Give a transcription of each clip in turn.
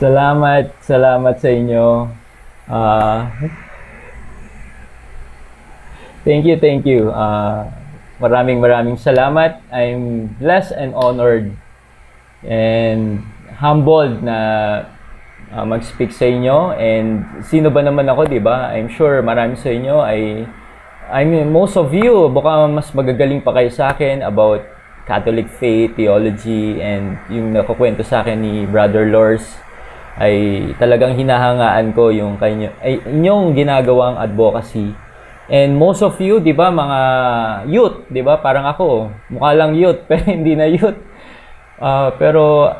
Salamat, salamat sa inyo. Ah, thank you, thank you. Ah, maraming maraming salamat. I'm blessed and honored and humbled na ah, mag-speak sa inyo and sino ba naman ako, 'di ba? I'm sure marami sa inyo ay I mean most of you baka mas magagaling pa kayo sa akin about Catholic faith, theology and yung nakukwento sa akin ni Brother Lors ay talagang hinahangaan ko yung kanyo ay inyong ginagawang advocacy. And most of you, 'di ba, mga youth, 'di ba? Parang ako, mukha lang youth pero hindi na youth. Ah, pero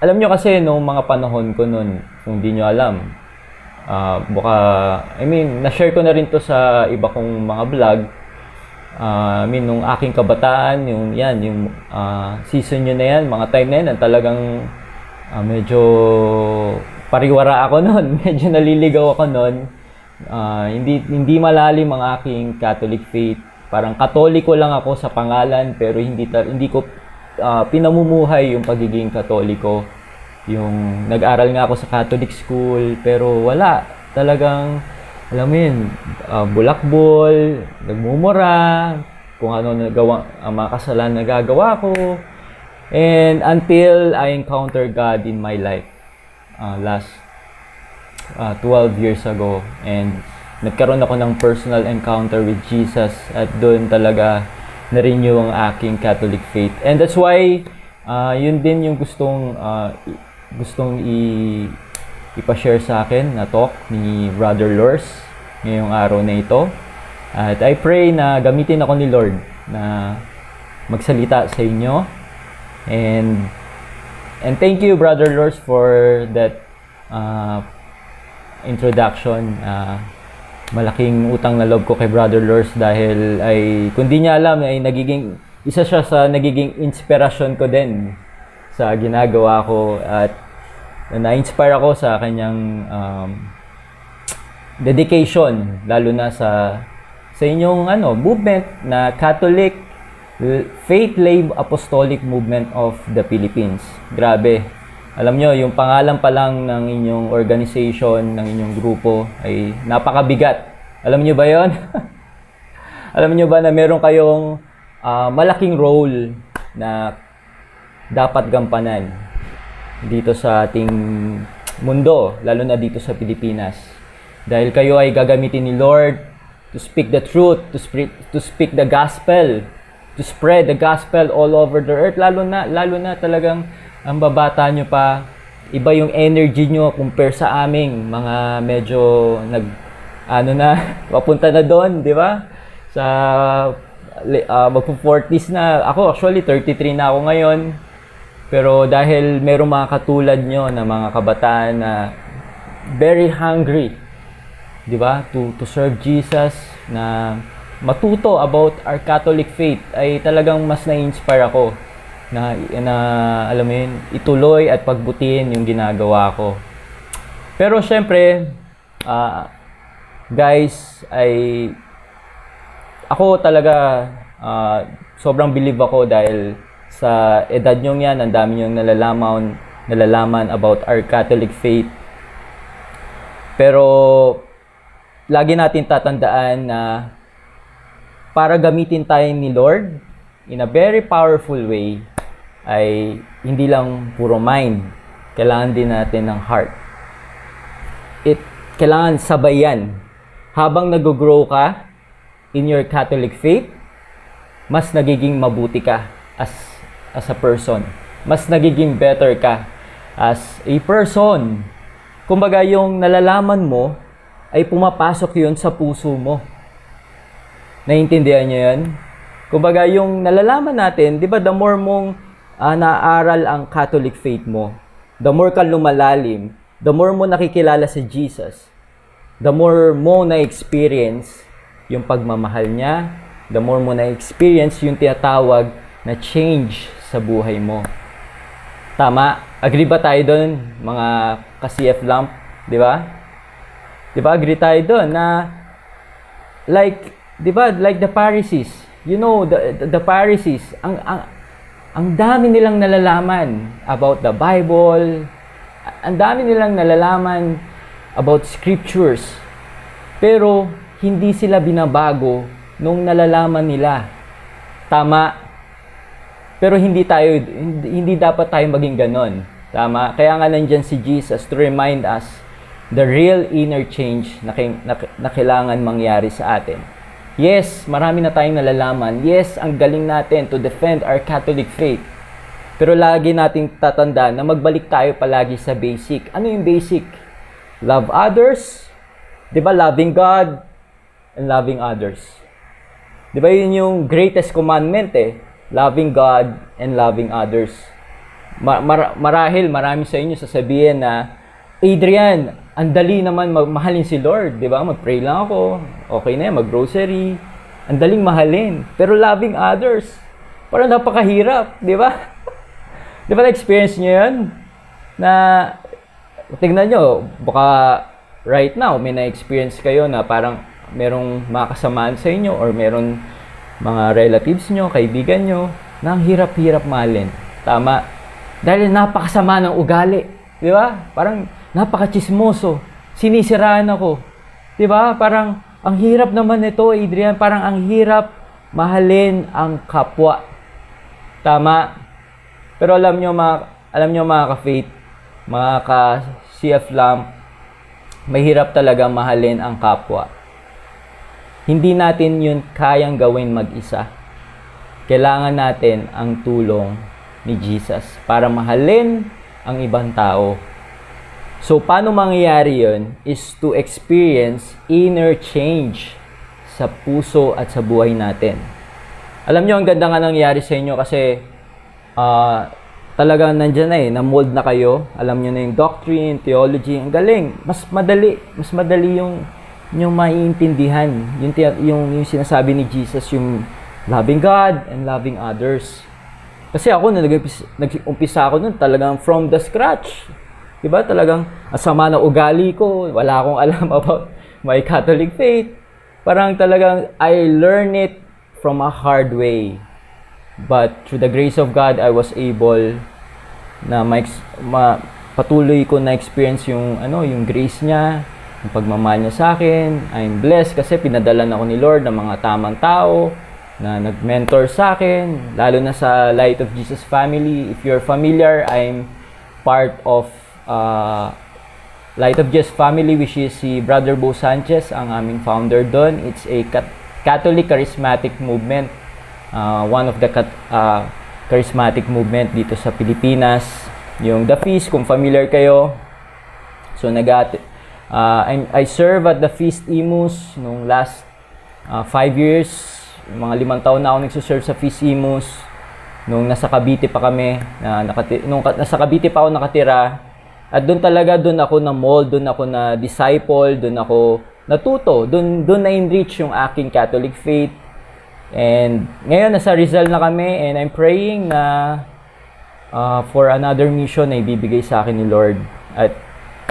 alam nyo kasi nung mga panahon ko noon, kung di nyo alam, ah baka, I mean, na-share ko na rin to sa iba kong mga vlog. Ah, I mean, nung aking kabataan, yung yan, yung ah, season nyo na yan, mga time na yan, ang talagang ah, medyo pariwara ako noon. medyo naliligaw ako noon. Ah, hindi hindi malalim ang aking Catholic faith. Parang Katoliko lang ako sa pangalan pero hindi ta- hindi ko ah, pinamumuhay yung pagiging Katoliko. Yung nag-aral nga ako sa Catholic school pero wala talagang alam mo yun, ah, bulakbol, nagmumura, kung ano nagawa, ang mga kasalanan na nagagawa ko. And until I encounter God in my life ah, last uh, 12 years ago and nagkaroon ako ng personal encounter with Jesus at doon talaga na-renew ang aking Catholic faith. And that's why uh, yun din yung gustong uh, gustong i ipashare sa akin na talk ni Brother Lors ngayong araw na ito. At I pray na gamitin ako ni Lord na magsalita sa inyo. And and thank you Brother Lors for that uh, introduction. Ah, malaking utang na loob ko kay Brother Lors dahil ay kung niya alam ay nagiging isa siya sa nagiging inspirasyon ko din sa ginagawa ko at na-inspire ako sa kanyang um, dedication lalo na sa sa inyong ano movement na Catholic Faith Lab Apostolic Movement of the Philippines. Grabe. Alam nyo, yung pangalan pa lang ng inyong organization, ng inyong grupo ay napakabigat. Alam nyo ba yon? Alam nyo ba na meron kayong ah, malaking role na dapat gampanan dito sa ating mundo, lalo na dito sa Pilipinas. Dahil kayo ay gagamitin ni Lord to speak the truth, to speak, to speak the gospel, to spread the gospel all over the earth, lalo na, lalo na talagang ang babata nyo pa, iba yung energy nyo compare sa aming mga medyo nag, ano na, papunta na doon, di ba? Sa, uh, magpo-40s na, ako actually 33 na ako ngayon, pero dahil merong mga katulad nyo na mga kabataan na very hungry, 'di ba? To to serve Jesus na matuto about our Catholic faith ay talagang mas na-inspire ako na na alam mo yun, ituloy at pagbutihin yung ginagawa ko. Pero syempre, ah, guys, ay ako talaga ah, sobrang believe ako dahil sa edad nyo yan, ang dami nyo nalalaman, nalalaman about our Catholic faith. Pero lagi natin tatandaan na para gamitin tayo ni Lord in a very powerful way ay hindi lang puro mind. Kailangan din natin ng heart. It kailangan sabayan. Habang nag-grow ka in your Catholic faith, mas nagiging mabuti ka as as a person. Mas nagiging better ka as a person. Kumbaga yung nalalaman mo ay pumapasok yun sa puso mo. Naiintindihan niyo yan? Kumbaga yung nalalaman natin, di ba the more mong ah, naaral ang Catholic faith mo, the more ka lumalalim, the more mo nakikilala si Jesus, the more mo na-experience yung pagmamahal niya, the more mo na-experience yung tinatawag na change sa buhay mo. Tama? Agree ba tayo doon, mga ka-CF lamp? Di ba? Di ba? Agree tayo doon na like, di ba? Like the Pharisees. You know, the, the, the Pharisees, ang, ang, ang dami nilang nalalaman about the Bible, Ang dami nilang nalalaman about scriptures. Pero hindi sila binabago nung nalalaman nila. Tama. Pero hindi tayo hindi, dapat tayo maging ganon. Tama. Kaya nga nandiyan si Jesus to remind us the real inner change na, na, na kailangan mangyari sa atin. Yes, marami na tayong nalalaman. Yes, ang galing natin to defend our Catholic faith. Pero lagi nating tatanda na magbalik tayo palagi sa basic. Ano yung basic? Love others. 'Di ba? Loving God and loving others. 'Di ba yun yung greatest commandment eh? Loving God and loving others. Mar- mar- marahil marami sa inyo sasabihin na Adrian, ang dali naman mahalin si Lord, 'di ba? Mag-pray lang ako. Okay na 'yan, mag-grocery. Ang daling mahalin. Pero loving others, parang napakahirap, 'di ba? 'Di ba na-experience niyo 'yan? Na tingnan nyo, baka right now may na-experience kayo na parang merong mga sa inyo or meron mga relatives nyo, kaibigan nyo, na ang hirap-hirap mahalin. Tama. Dahil napakasama ng ugali. Di ba? Parang napaka-chismoso. Sinisiraan ako. Di ba? Parang ang hirap naman nito, Adrian. Parang ang hirap mahalin ang kapwa. Tama. Pero alam nyo mga, alam nyo mga ka-faith, mga ka-CF Lamp, mahirap talaga mahalin ang kapwa. Hindi natin yun kayang gawin mag-isa. Kailangan natin ang tulong ni Jesus para mahalin ang ibang tao. So, paano mangyayari yun is to experience inner change sa puso at sa buhay natin. Alam nyo, ang ganda nga nangyari sa inyo kasi uh, talagang nandyan na eh, na-mold na kayo. Alam nyo na yung doctrine, theology, ang galing. Mas madali, mas madali yung yung maiintindihan, yung, yung, yung sinasabi ni Jesus, yung loving God and loving others. Kasi ako, nung nag-umpisa ako nun, talagang from the scratch. Diba? Talagang asama na ugali ko, wala akong alam about my Catholic faith. Parang talagang I learn it from a hard way. But through the grace of God, I was able na ma, ma patuloy ko na experience yung ano, yung grace niya, yung pagmamahal niya sa akin. I'm blessed kasi pinadalan ako ni Lord ng mga tamang tao na nag-mentor sa akin, lalo na sa Light of Jesus family. If you're familiar, I'm part of uh, Light of Jesus family which is si Brother Bo Sanchez, ang aming founder doon. It's a Catholic charismatic movement uh, one of the uh, charismatic movement dito sa Pilipinas. Yung The Feast, kung familiar kayo. So, nag uh, I, I serve at The Feast Imus nung last uh, five years. Mga limang taon na ako nagsiserve sa Feast Imus. Nung nasa Cavite pa kami, na nakati, nung nasa Cavite pa ako nakatira, at doon talaga, doon ako na mold, doon ako na disciple, doon ako natuto, doon, doon na-enrich yung aking Catholic faith, And ngayon nasa Rizal na kami and I'm praying na uh, for another mission na ibibigay sa akin ni Lord at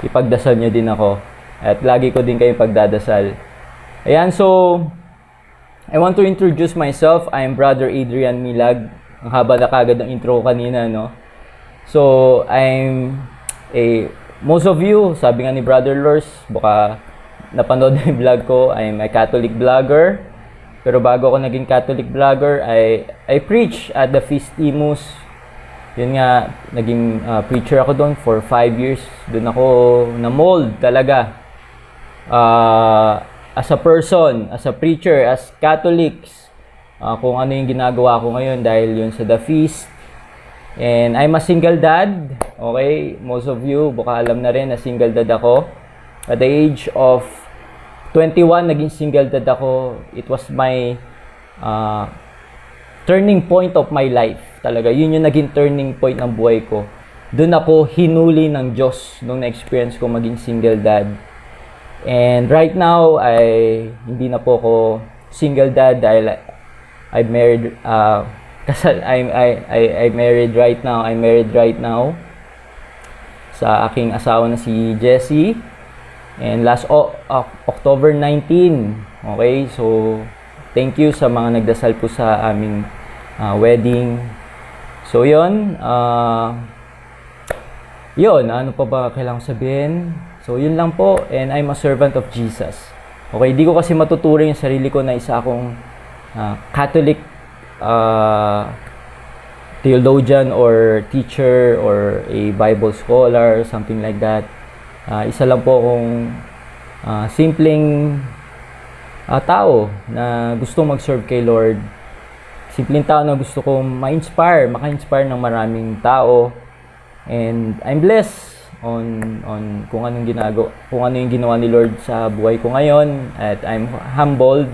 ipagdasal niyo din ako. At lagi ko din kayo pagdadasal. Ayan, so I want to introduce myself. I am Brother Adrian Milag. Ang haba na kagad ng intro kanina, no? So, I'm a most of you, sabi nga ni Brother Lors, baka napanood yung vlog ko, I'm a Catholic vlogger. Pero bago ako naging Catholic vlogger, I, I preach at the Fistimus. Yun nga, naging uh, preacher ako doon for 5 years. Doon ako na-mold talaga. Uh, as a person, as a preacher, as Catholics, uh, kung ano yung ginagawa ko ngayon dahil yun sa The Feast. And I'm a single dad. Okay, most of you baka alam na rin na single dad ako. At the age of 21, naging single dad ako. It was my uh, turning point of my life. Talaga, yun yung naging turning point ng buhay ko. Doon ako hinuli ng Diyos nung na-experience ko maging single dad. And right now, I hindi na po ako single dad dahil I married uh, kasal I I I I married right now. I married right now sa aking asawa na si Jessie. And last o- uh, October 19, okay? So, thank you sa mga nagdasal po sa aming uh, wedding. So, yon uh, yun, ano pa ba kailangan sabihin? So, yun lang po. And I'm a servant of Jesus. Okay, di ko kasi matuturing yung sarili ko na isa akong uh, Catholic uh, theologian or teacher or a Bible scholar, something like that. Uh, isa lang po akong uh, simpleng uh, tao na gusto mag-serve kay Lord. Simpleng tao na gusto kong ma-inspire, maka-inspire ng maraming tao. And I'm blessed on on kung anong ginagawa, kung ano yung ginawa ni Lord sa buhay ko ngayon at I'm humbled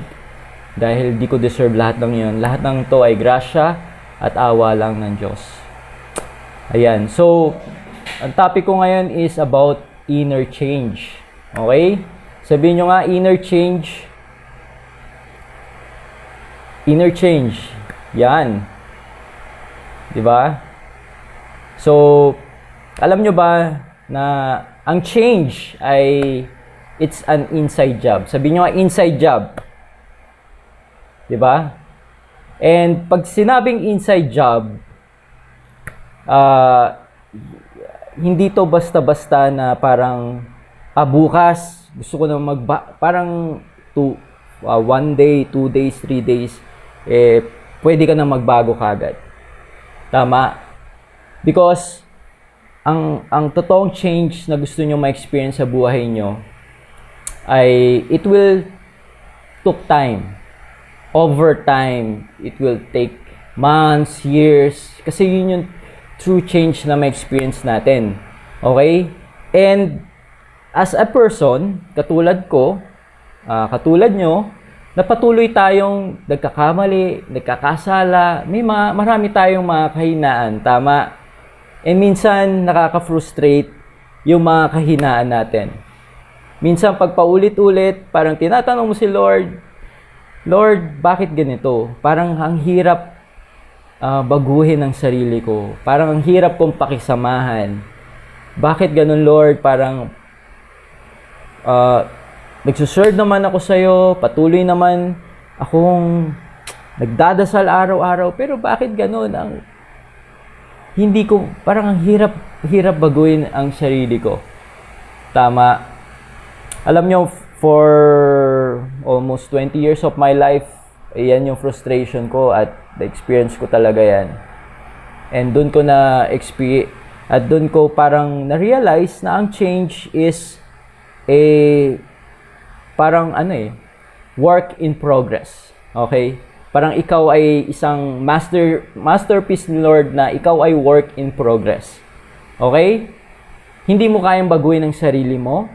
dahil di ko deserve lahat ng 'yon. Lahat ng 'to ay grasya at awa lang ng Diyos. Ayan. So, ang topic ko ngayon is about inner change. Okay? Sabihin nyo nga, inner change. Inner change. Yan. Ba? So, alam nyo ba na ang change ay it's an inside job. Sabihin nyo nga, inside job. Di ba? And pag sinabing inside job, uh, hindi to basta-basta na parang ah, bukas gusto ko na mag parang two, uh, one day, two days, three days, eh, pwede ka na magbago kagad. Tama? Because ang ang totoong change na gusto niyo ma-experience sa buhay niyo ay it will took time over time, it will take months, years, kasi yun yung true change na may experience natin. Okay? And as a person, katulad ko, uh, katulad nyo, na patuloy tayong nagkakamali, nagkakasala, may mga, marami tayong mga kahinaan, tama? And minsan, nakaka-frustrate yung mga kahinaan natin. Minsan, pag paulit-ulit, parang tinatanong mo si Lord, Lord, bakit ganito? Parang ang hirap uh, baguhin ang sarili ko. Parang ang hirap kong pakisamahan. Bakit ganun, Lord? Parang uh, nagsuserve naman ako sa iyo, patuloy naman akong nagdadasal araw-araw, pero bakit ganun? Ang hindi ko, parang ang hirap, hirap baguhin ang sarili ko. Tama. Alam nyo, for almost 20 years of my life, yan yung frustration ko at the experience ko talaga yan. And doon ko na experience at doon ko parang na-realize na ang change is a parang ano eh, work in progress. Okay? Parang ikaw ay isang master masterpiece ni Lord na ikaw ay work in progress. Okay? Hindi mo kayang baguhin ang sarili mo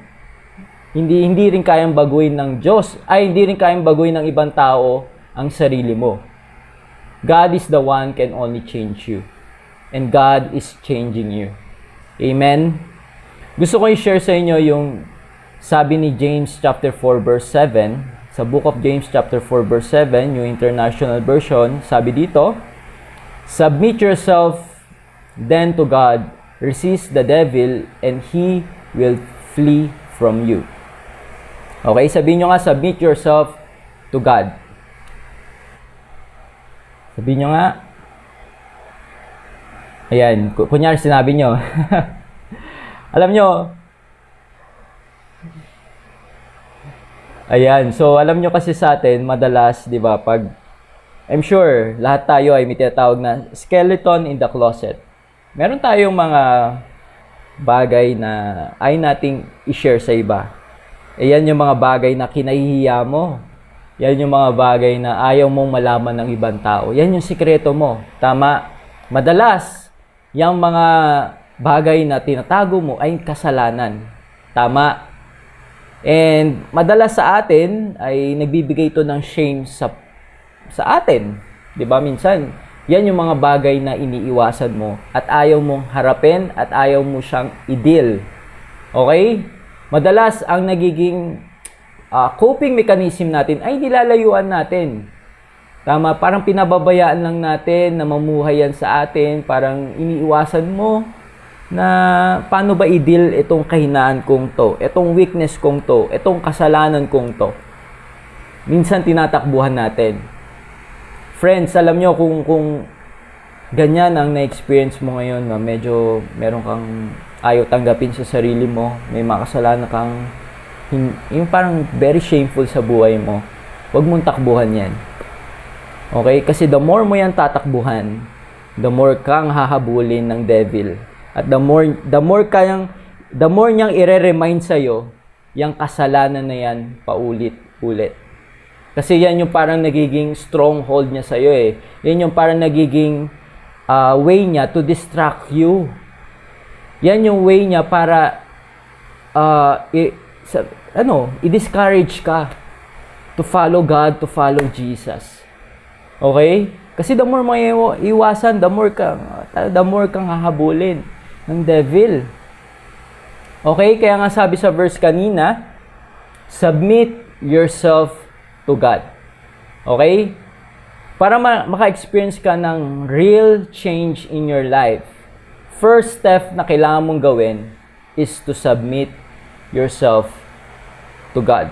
hindi hindi rin kayang baguhin ng Diyos, ay hindi rin kayang baguhin ng ibang tao ang sarili mo. God is the one can only change you. And God is changing you. Amen. Gusto ko i-share sa inyo yung sabi ni James chapter 4 verse 7. Sa book of James chapter 4 verse 7, yung international version, sabi dito, Submit yourself then to God, resist the devil, and he will flee from you. Okay, sabihin nyo nga, submit yourself to God. Sabihin nyo nga, ayan, kunyari sinabi nyo, alam nyo, ayan, so alam nyo kasi sa atin, madalas, di ba, pag, I'm sure, lahat tayo ay may tinatawag na skeleton in the closet. Meron tayong mga bagay na ay nating i-share sa iba. E yan yung mga bagay na kinahihiya mo. Yan yung mga bagay na ayaw mong malaman ng ibang tao. Yan yung sikreto mo. Tama. Madalas, yung mga bagay na tinatago mo ay kasalanan. Tama. And madalas sa atin ay nagbibigay ito ng shame sa sa atin. 'Di ba minsan? Yan yung mga bagay na iniiwasan mo at ayaw mong harapin at ayaw mo siyang i-deal. Okay? Madalas ang nagiging uh, coping mechanism natin ay nilalayuan natin. Tama, parang pinababayaan lang natin na mamuhay yan sa atin, parang iniiwasan mo na paano ba i-deal itong kahinaan kong to, itong weakness kong to, itong kasalanan kong to. Minsan tinatakbuhan natin. Friends, alam nyo kung, kung ganyan ang na-experience mo ngayon, na medyo meron kang ayaw tanggapin sa sarili mo, may mga kasalanan kang yung parang very shameful sa buhay mo, huwag mong takbuhan yan. Okay? Kasi the more mo yan tatakbuhan, the more kang hahabulin ng devil. At the more, the more kayang, the more niyang ire-remind sa'yo, yung kasalanan na yan paulit-ulit. Kasi yan yung parang nagiging stronghold niya sa'yo eh. Yan yung parang nagiging uh, way niya to distract you. Yan yung way niya para uh, i- sa, ano, i-discourage ka to follow God, to follow Jesus. Okay? Kasi the more mo iwasan, the more kang, the more kang hahabulin ng devil. Okay? Kaya nga sabi sa verse kanina, submit yourself to God. Okay? Para ma- maka-experience ka ng real change in your life, first step na kailangan mong gawin is to submit yourself to God.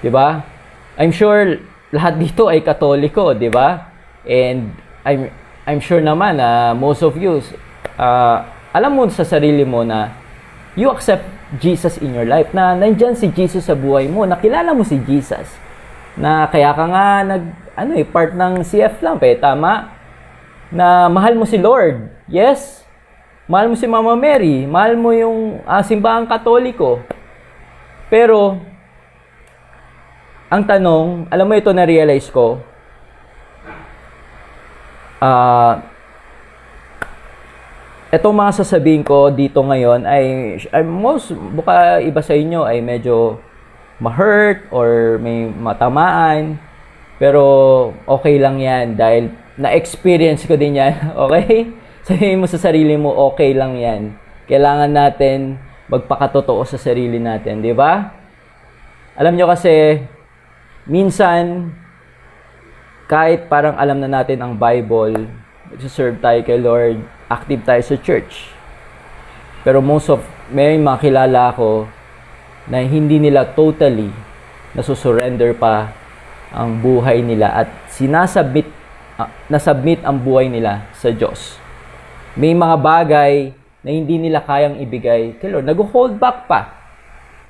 'Di ba? I'm sure lahat dito ay Katoliko, 'di ba? And I'm I'm sure naman na uh, most of you uh, alam mo sa sarili mo na you accept Jesus in your life na nandiyan si Jesus sa buhay mo, nakilala mo si Jesus. Na kaya ka nga nag ano eh part ng CF lang, eh, tama? Na mahal mo si Lord. Yes, Mahal mo si Mama Mary, mahal mo yung uh, simbahang katoliko. Pero, ang tanong, alam mo ito na-realize ko, uh, itong mga sasabihin ko dito ngayon ay, ay most, buka iba sa inyo ay medyo ma-hurt or may matamaan. Pero okay lang yan dahil na-experience ko din yan. Okay? Sabihin mo sa sarili mo, okay lang yan. Kailangan natin magpakatotoo sa sarili natin, di ba? Alam nyo kasi, minsan, kahit parang alam na natin ang Bible, serve tayo kay Lord, active tayo sa church. Pero most of, may mga kilala ako na hindi nila totally nasusurrender pa ang buhay nila at sinasubmit, uh, nasubmit ang buhay nila sa Diyos may mga bagay na hindi nila kayang ibigay kay Lord. Nag-hold back pa.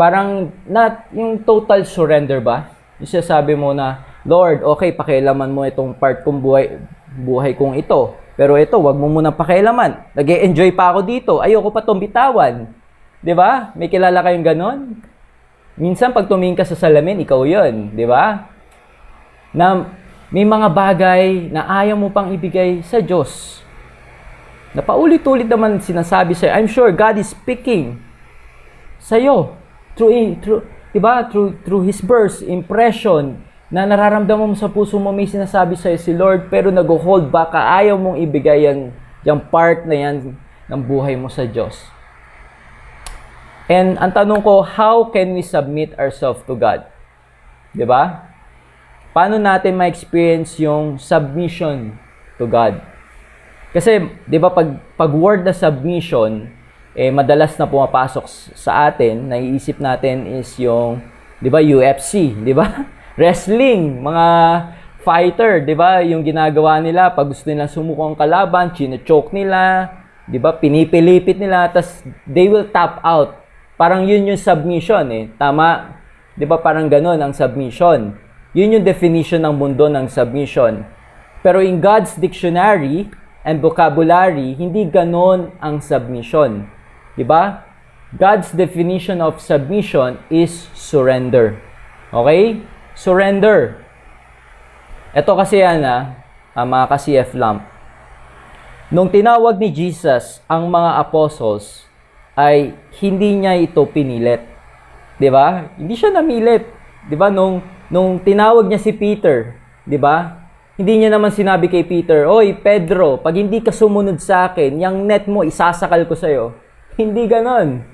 Parang not yung total surrender ba? Yung sabi mo na, Lord, okay, pakialaman mo itong part kong buhay, buhay kong ito. Pero ito, wag mo munang pakialaman. nag enjoy pa ako dito. Ayoko pa itong bitawan. ba? Diba? May kilala kayong ganon? Minsan, pag tumingin ka sa salamin, ikaw di ba? Na may mga bagay na ayaw mo pang ibigay sa Diyos na paulit-ulit naman sinasabi sa'yo, I'm sure God is speaking sa'yo through, through, diba? through, through His verse, impression, na nararamdaman mo sa puso mo may sinasabi sa'yo si Lord, pero nag-hold back ayaw mong ibigay yan, yung part na yan ng buhay mo sa Diyos. And ang tanong ko, how can we submit ourselves to God? Ba? Paano natin ma-experience yung submission to God? Kasi, di ba, pag, pag word na submission, eh, madalas na pumapasok sa atin, naiisip natin is yung, di ba, UFC, di ba? Wrestling, mga fighter, di ba, yung ginagawa nila, pag gusto nila sumuko ang kalaban, chino-choke nila, di ba, pinipilipit nila, tas they will tap out. Parang yun yung submission eh. Tama? Di ba, parang ganun ang submission. Yun yung definition ng mundo ng submission. Pero in God's dictionary, and vocabulary, hindi ganon ang submission. Di ba? God's definition of submission is surrender. Okay? Surrender. Ito kasi yan ah, uh, mga ka-CF lamp. Nung tinawag ni Jesus ang mga apostles, ay hindi niya ito pinilit. 'Di ba? Hindi siya namilit. 'Di ba nung nung tinawag niya si Peter, 'di ba? Hindi niya naman sinabi kay Peter, Oy, Pedro, pag hindi ka sumunod sa akin, yung net mo, isasakal ko sa'yo. Hindi ganon.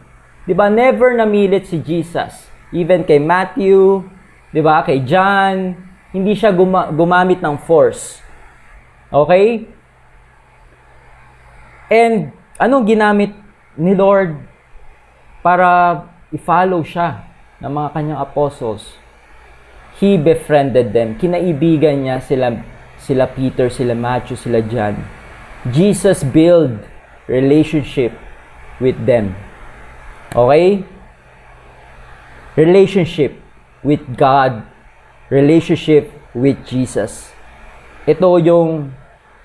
Di ba? Never namilit si Jesus. Even kay Matthew, di ba? Kay John, hindi siya guma- gumamit ng force. Okay? And anong ginamit ni Lord para i-follow siya ng mga kanyang apostles? He befriended them. Kinaibigan niya sila sila Peter, sila Matthew, sila John. Jesus build relationship with them. Okay? Relationship with God, relationship with Jesus. Ito yung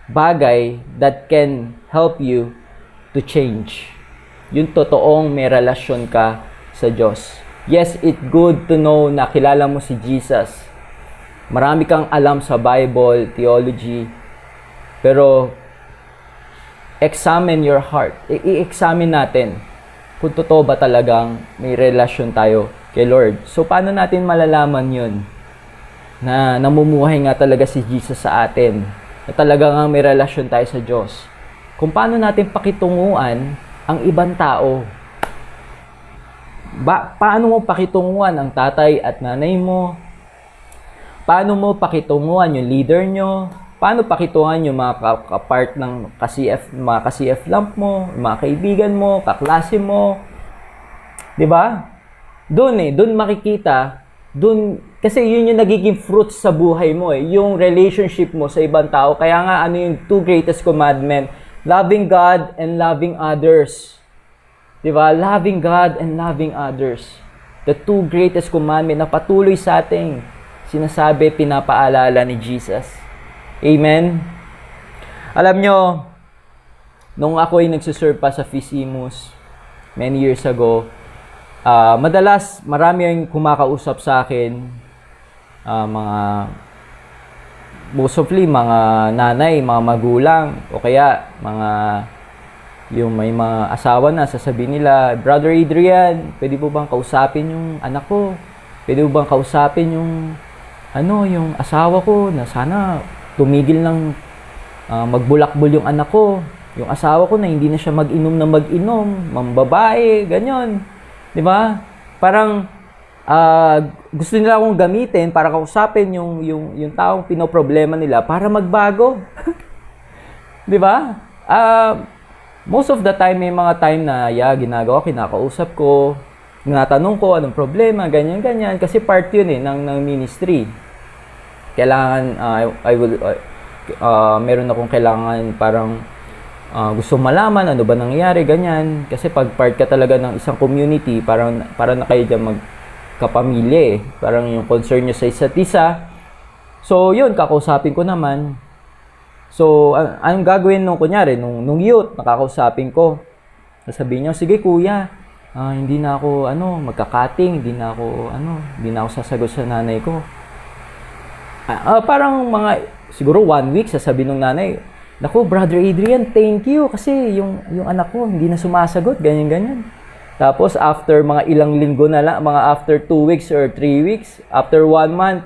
bagay that can help you to change. Yung totoong may relasyon ka sa Diyos. Yes, it good to know na kilala mo si Jesus. Marami kang alam sa Bible, theology, pero examine your heart. I-examine natin kung totoo ba talagang may relasyon tayo kay Lord. So, paano natin malalaman yun? Na namumuhay nga talaga si Jesus sa atin. Na talaga nga may relasyon tayo sa Diyos. Kung paano natin pakitunguan ang ibang tao. Ba, paano mo pakitunguan ang tatay at nanay mo? Paano mo pakitunguan yung leader nyo? Paano pakitunguan yung mga kapart ng ka-CF, mga ka-CF lamp mo, mga kaibigan mo, kaklase mo? 'Di ba? Doon eh, doon makikita, doon kasi yun yung nagiging fruits sa buhay mo eh, yung relationship mo sa ibang tao. Kaya nga ano yung two greatest commandment, loving God and loving others. 'Di ba? Loving God and loving others. The two greatest commandment na patuloy sa ating sinasabi, pinapaalala ni Jesus. Amen? Alam nyo, nung ako ay nagsiserve pa sa Fisimus many years ago, uh, madalas marami yung kumakausap sa akin, uh, mga mostly mga nanay, mga magulang, o kaya mga yung may mga asawa na, sasabihin nila, Brother Adrian, pwede po bang kausapin yung anak ko? Pwede po bang kausapin yung ano, yung asawa ko na sana tumigil ng uh, magbulakbol yung anak ko, yung asawa ko na hindi na siya mag-inom na mag-inom, mambabae, ganyan. 'Di ba? Parang uh, gusto nila akong gamitin para kausapin yung yung yung taong pinoproblema nila para magbago. 'Di ba? Uh, most of the time may mga time na yeah, ginagawa, kinakausap ko, tinatanong ko anong problema, ganyan ganyan. Kasi part 'yun eh ng ng ministry. Kailangan uh, I, I will uh, uh, meron akong kailangan parang uh, gusto malaman ano ba nangyayari ganyan. Kasi pag part ka talaga ng isang community parang para na kayo diyan magkapamilya eh. Parang yung concern niyo sa isa't isa. So yun kakausapin ko naman. So an- anong gagawin nung kunyari nung nung youth nakakausapin ko. Sasabihin niya sige kuya uh, hindi na ako ano magkakating hindi na ako ano hindi na ako sasagot sa nanay ko uh, parang mga siguro one week sasabihin ng nanay, Naku, Brother Adrian, thank you kasi yung yung anak ko hindi na sumasagot, ganyan ganyan. Tapos after mga ilang linggo na lang, mga after two weeks or three weeks, after one month,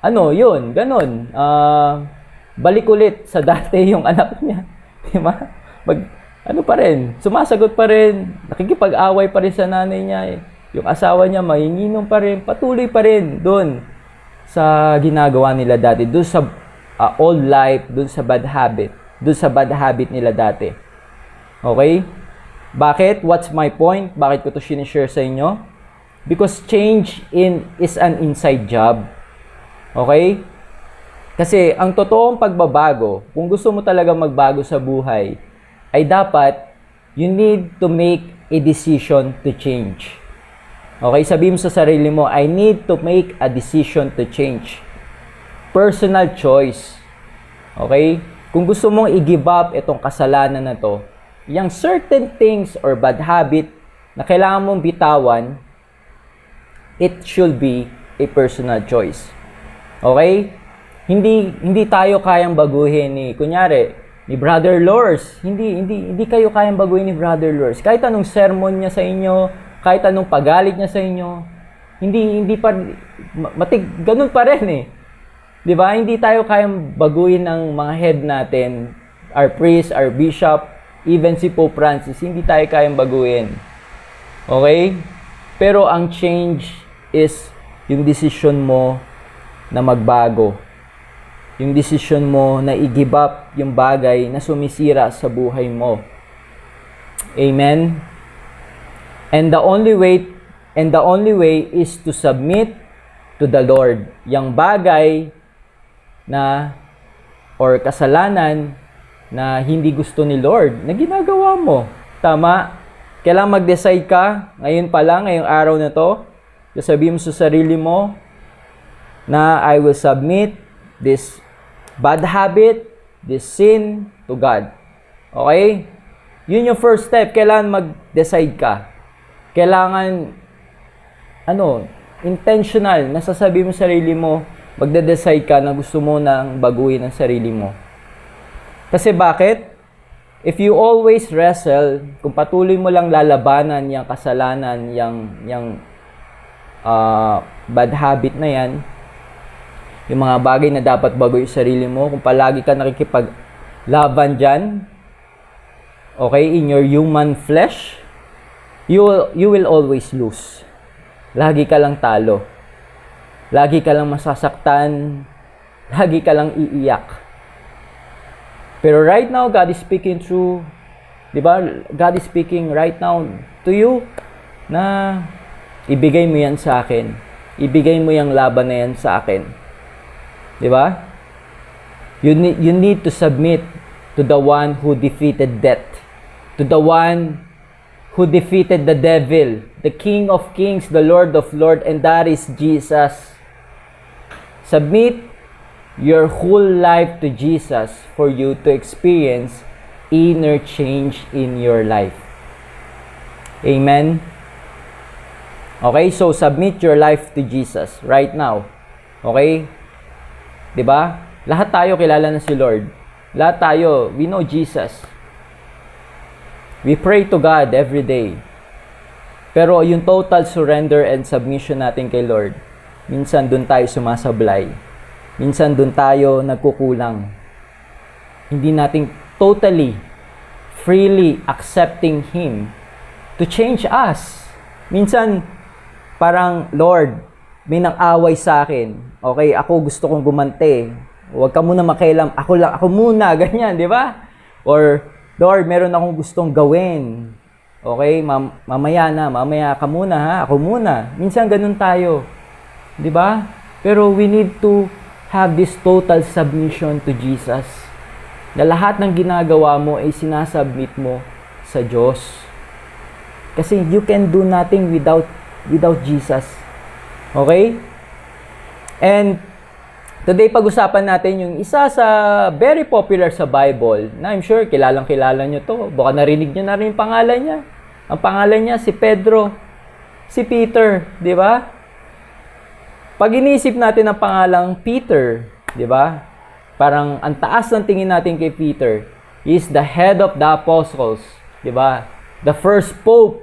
ano, yun, ganun. Uh, balik ulit sa dati yung anak niya. Di ba? Mag, ano pa rin, sumasagot pa rin, nakikipag-away pa rin sa nanay niya. Eh. Yung asawa niya, mahinginom pa rin, patuloy pa rin doon sa ginagawa nila dati, doon sa uh, old life, doon sa bad habit, doon sa bad habit nila dati. Okay? Bakit? What's my point? Bakit ko to sinishare sa inyo? Because change in is an inside job. Okay? Kasi ang totoong pagbabago, kung gusto mo talaga magbago sa buhay, ay dapat you need to make a decision to change. Okay, sabihin mo sa sarili mo, I need to make a decision to change. Personal choice. Okay? Kung gusto mong i-give up itong kasalanan na to, yung certain things or bad habit na kailangan mong bitawan, it should be a personal choice. Okay? Hindi hindi tayo kayang baguhin ni kunyari ni Brother Lors. Hindi hindi hindi kayo kayang baguhin ni Brother Lors. Kahit anong sermon niya sa inyo, kahit anong pagalit niya sa inyo, hindi hindi pa matig ganun pa rin eh. 'Di ba? Hindi tayo kayang baguhin ng mga head natin, our priest, our bishop, even si Pope Francis, hindi tayo kayang baguhin. Okay? Pero ang change is yung decision mo na magbago. Yung decision mo na i-give up yung bagay na sumisira sa buhay mo. Amen? And the only way and the only way is to submit to the Lord. Yang bagay na or kasalanan na hindi gusto ni Lord na ginagawa mo. Tama? Kailangan mag-decide ka, ngayon pa lang, ngayong araw na to, sasabihin mo sa sarili mo na I will submit this bad habit, this sin to God. Okay? Yun yung first step. Kailangan mag-decide ka. Kailangan, ano, intentional, nasasabi mo sa sarili mo, magde-decide ka na gusto mo nang baguhin ang sarili mo. Kasi bakit? If you always wrestle, kung patuloy mo lang lalabanan yung kasalanan, yung, yung uh, bad habit na yan, yung mga bagay na dapat bago yung sarili mo, kung palagi ka nakikipaglaban dyan, okay, in your human flesh, you you will always lose. Lagi ka lang talo. Lagi ka lang masasaktan. Lagi ka lang iiyak. Pero right now, God is speaking through, di ba? God is speaking right now to you na ibigay mo yan sa akin. Ibigay mo yung laban na yan sa akin. Di ba? You need, you need to submit to the one who defeated death. To the one who defeated the devil, the King of kings, the Lord of lords, and that is Jesus. Submit your whole life to Jesus for you to experience inner change in your life. Amen. Okay, so submit your life to Jesus right now. Okay? 'Di ba? Lahat tayo kilala na si Lord. Lahat tayo, we know Jesus. We pray to God every day. Pero yung total surrender and submission natin kay Lord, minsan dun tayo sumasablay. Minsan dun tayo nagkukulang. Hindi natin totally, freely accepting Him to change us. Minsan, parang, Lord, may nang-away sa akin. Okay, ako gusto kong gumante. Huwag ka muna makialam. Ako lang, ako muna, ganyan, di ba? Or, Lord, meron akong gustong gawin. Okay, mam- mamaya na, mamaya ka muna ha, ako muna. Minsan ganun tayo. 'Di ba? Pero we need to have this total submission to Jesus. Na lahat ng ginagawa mo ay sinasubmit mo sa Diyos. Kasi you can do nothing without without Jesus. Okay? And today pag-usapan natin yung isa sa very popular sa Bible na I'm sure kilalang kilala nyo to. Baka narinig nyo na rin yung pangalan niya. Ang pangalan niya si Pedro, si Peter, di ba? Pag inisip natin ang pangalang Peter, di ba? Parang ang taas ng tingin natin kay Peter is the head of the apostles, di ba? The first pope,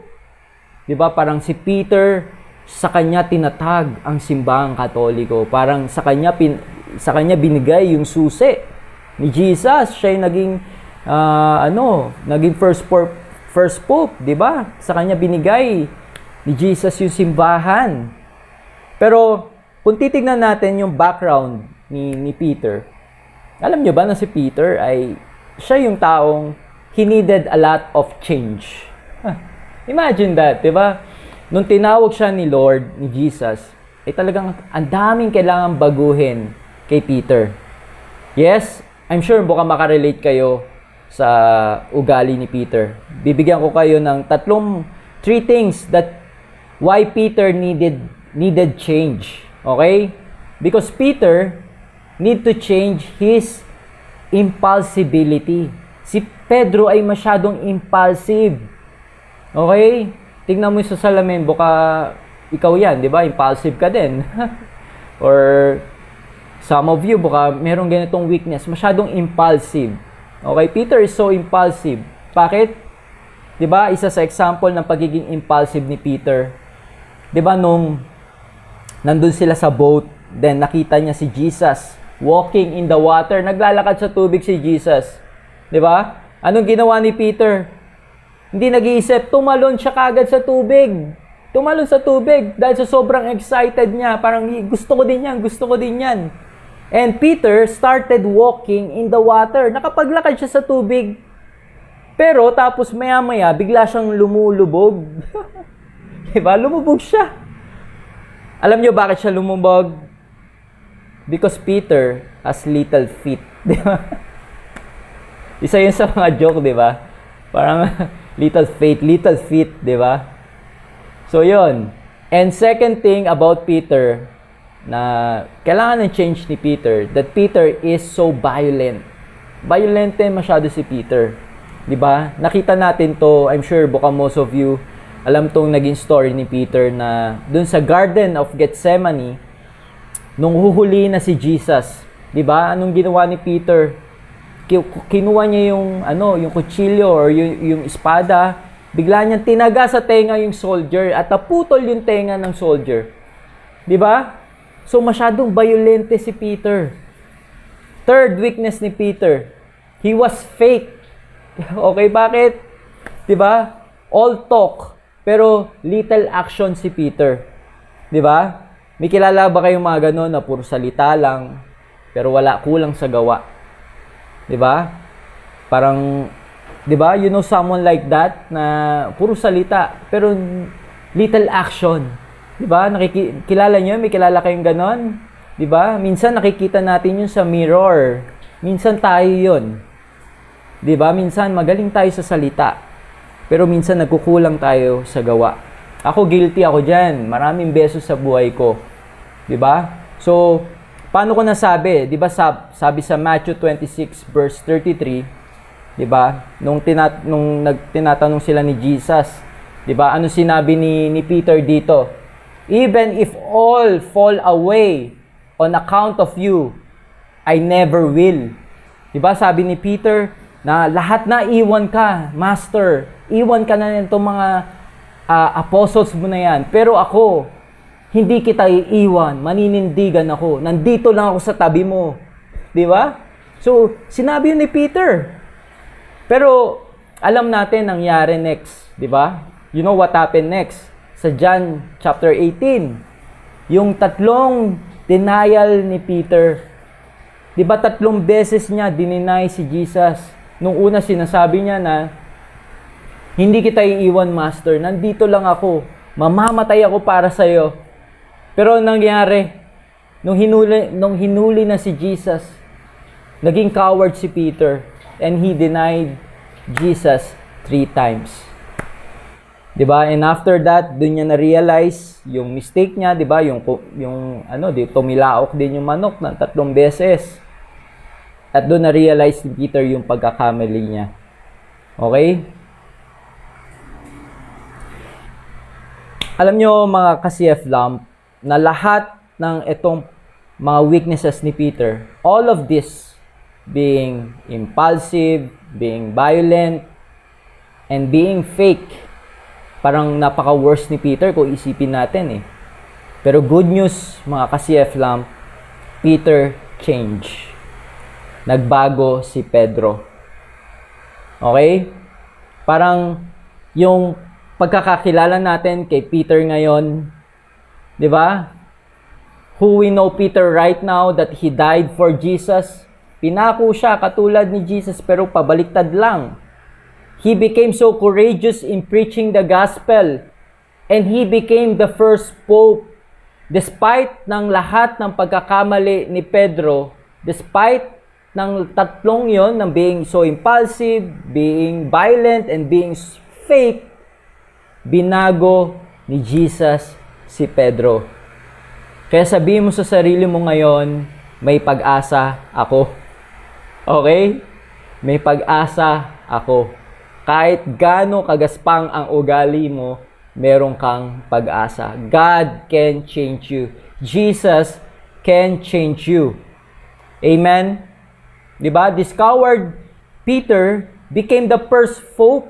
di ba? Parang si Peter, sa kanya tinatag ang simbahang katoliko. Parang sa kanya pin, sa kanya binigay yung susi ni Jesus. Siya yung naging uh, ano, naging first pope, first pope, 'di ba? Sa kanya binigay ni Jesus yung simbahan. Pero kung titignan natin yung background ni ni Peter, alam niyo ba na si Peter ay siya yung taong he needed a lot of change. Imagine that, 'di ba? Nung tinawag siya ni Lord, ni Jesus, ay talagang ang daming kailangan baguhin kay Peter. Yes, I'm sure baka makarelate kayo sa ugali ni Peter. Bibigyan ko kayo ng tatlong three things that why Peter needed needed change. Okay? Because Peter need to change his impulsibility. Si Pedro ay masyadong impulsive. Okay? Tingnan mo sa salamin, baka ikaw yan, di ba? Impulsive ka din. Or some of you, baka merong ganitong weakness, masyadong impulsive. Okay, Peter is so impulsive. Bakit? 'Di ba? Isa sa example ng pagiging impulsive ni Peter. 'Di ba nung nandun sila sa boat, then nakita niya si Jesus walking in the water, naglalakad sa tubig si Jesus. 'Di ba? Anong ginawa ni Peter? Hindi nag-iisip, tumalon siya kagad sa tubig. Tumalon sa tubig dahil sa sobrang excited niya. Parang gusto ko din yan, gusto ko din yan. And Peter started walking in the water. Nakapaglakad siya sa tubig. Pero tapos maya-maya, bigla siyang lumulubog. diba? Lumubog siya. Alam niyo bakit siya lumubog? Because Peter has little feet. Di ba? Isa yun sa mga joke, di ba? Parang, little faith, little feet, di ba? So, yon. And second thing about Peter, na kailangan ng change ni Peter, that Peter is so violent. Violent din masyado si Peter. 'Di ba? Nakita natin to, I'm sure baka most of you alam tong naging story ni Peter na dun sa Garden of Gethsemane nung huhuli na si Jesus. 'Di ba? Anong ginawa ni Peter? Kinuha niya yung ano, yung kutsilyo or yung, yung espada, bigla niyang tinaga sa tenga yung soldier at naputol yung tenga ng soldier. 'Di ba? So masyadong violente si Peter. Third weakness ni Peter, he was fake. okay, bakit? 'Di ba? All talk, pero little action si Peter. 'Di ba? May kilala ba kayong mga ganun na puro salita lang, pero wala kulang sa gawa? 'Di ba? Parang 'di ba? You know someone like that na puro salita, pero little action. 'Di ba? Nakikilala niyo, may kilala kayong ganon? 'Di ba? Minsan nakikita natin 'yun sa mirror. Minsan tayo 'yun. 'Di ba? Minsan magaling tayo sa salita. Pero minsan nagkukulang tayo sa gawa. Ako guilty ako diyan. Maraming beses sa buhay ko. 'Di ba? So, paano ko nasabi? 'Di ba sab sabi sa Matthew 26 verse 33, 'di ba? Nung tinat nung nagtinatanong sila ni Jesus, 'di ba? Ano sinabi ni ni Peter dito? Even if all fall away, on account of you, I never will. Diba sabi ni Peter na lahat na iwan ka, Master, iwan ka na nito mga uh, apostles mo na yan. Pero ako, hindi kita iiwan, maninindigan ako. Nandito lang ako sa tabi mo. Di ba? So, sinabi yun ni Peter. Pero, alam natin nangyari next. Di ba? You know what happened next? Sa John chapter 18. Yung tatlong denial ni Peter. Di ba tatlong beses niya dininay si Jesus? Nung una sinasabi niya na, hindi kita iiwan, Master. Nandito lang ako. Mamamatay ako para sa iyo. Pero nangyari, nung hinuli, nung hinuli na si Jesus, naging coward si Peter and he denied Jesus three times. 'Di ba? And after that, doon niya na-realize yung mistake niya, 'di ba? Yung yung ano, di tumilaok din yung manok ng tatlong beses. At doon na-realize ni Peter yung pagkakamali niya. Okay? Alam nyo mga ka-CF Lamp, na lahat ng itong mga weaknesses ni Peter, all of this being impulsive, being violent, and being fake, parang napaka-worst ni Peter kung isipin natin eh. Pero good news, mga ka-CF Lamp, Peter change. Nagbago si Pedro. Okay? Parang yung pagkakakilala natin kay Peter ngayon, 'di ba? Who we know Peter right now that he died for Jesus. Pinako siya katulad ni Jesus pero pabaliktad lang. He became so courageous in preaching the gospel and he became the first pope. Despite ng lahat ng pagkakamali ni Pedro, despite ng tatlong yon ng being so impulsive, being violent, and being fake, binago ni Jesus si Pedro. Kaya sabihin mo sa sarili mo ngayon, may pag-asa ako. Okay? May pag-asa ako kahit gaano kagaspang ang ugali mo, meron kang pag-asa. God can change you. Jesus can change you. Amen? Di ba? Discovered Peter became the first folk.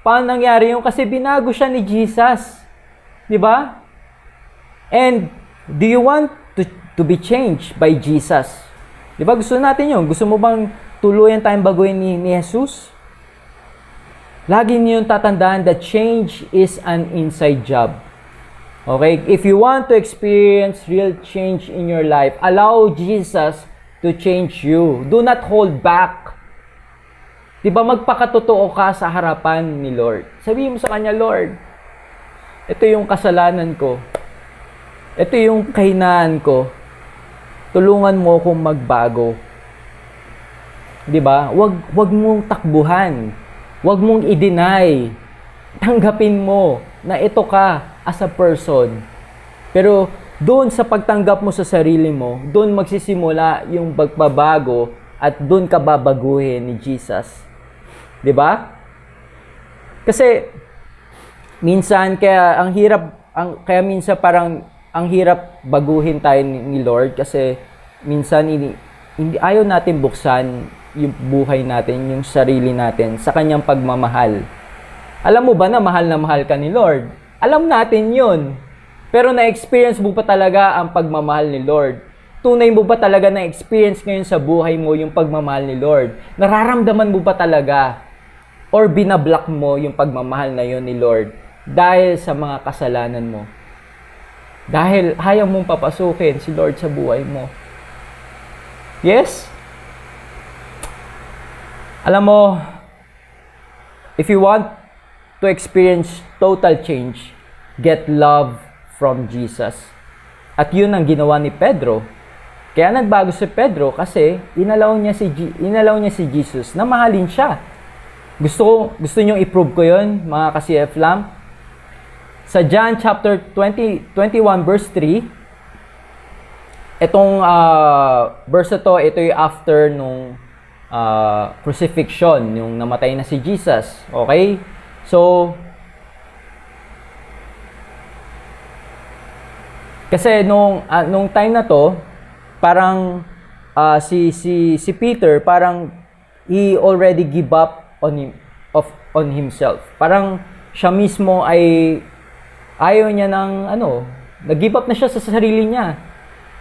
Paano nangyari yung Kasi binago siya ni Jesus. Di ba? And do you want to, to be changed by Jesus? Di ba? Gusto natin yun. Gusto mo bang tuluyan tayong baguhin ni, ni Jesus? Lagi niyong tatandaan that change is an inside job. Okay? If you want to experience real change in your life, allow Jesus to change you. Do not hold back. Di ba magpakatotoo ka sa harapan ni Lord? Sabihin mo sa Kanya, Lord, ito yung kasalanan ko. Ito yung kahinaan ko. Tulungan mo akong magbago. Di ba? Wag, wag mong takbuhan Huwag mong i-deny tanggapin mo na ito ka as a person. Pero doon sa pagtanggap mo sa sarili mo, doon magsisimula yung pagbabago at doon ka babaguhin ni Jesus. 'Di ba? Kasi minsan kaya ang hirap ang kaya minsan parang ang hirap baguhin tayo ni, Lord kasi minsan hindi, hindi ayaw natin buksan yung buhay natin, yung sarili natin sa kanyang pagmamahal. Alam mo ba na mahal na mahal ka ni Lord? Alam natin 'yun. Pero na-experience mo pa talaga ang pagmamahal ni Lord? Tunay mo ba talaga na-experience ngayon sa buhay mo yung pagmamahal ni Lord? Nararamdaman mo ba talaga? Or binablock mo yung pagmamahal na yun ni Lord dahil sa mga kasalanan mo? Dahil ayaw mong papasukin si Lord sa buhay mo. Yes? Alam mo, if you want to experience total change, get love from Jesus. At yun ang ginawa ni Pedro. Kaya nagbago si Pedro kasi inalaw niya si inalaw niya si Jesus na mahalin siya. Gusto gusto niyo i-prove ko 'yon, mga ka-CF Lam. Sa John chapter 20 21 verse 3, itong uh, verse to, ito yung after nung uh, crucifixion, yung namatay na si Jesus. Okay? So, Kasi nung uh, nung time na to, parang uh, si si si Peter parang he already give up on him of on himself. Parang siya mismo ay ayaw niya ng ano, nag-give up na siya sa sarili niya.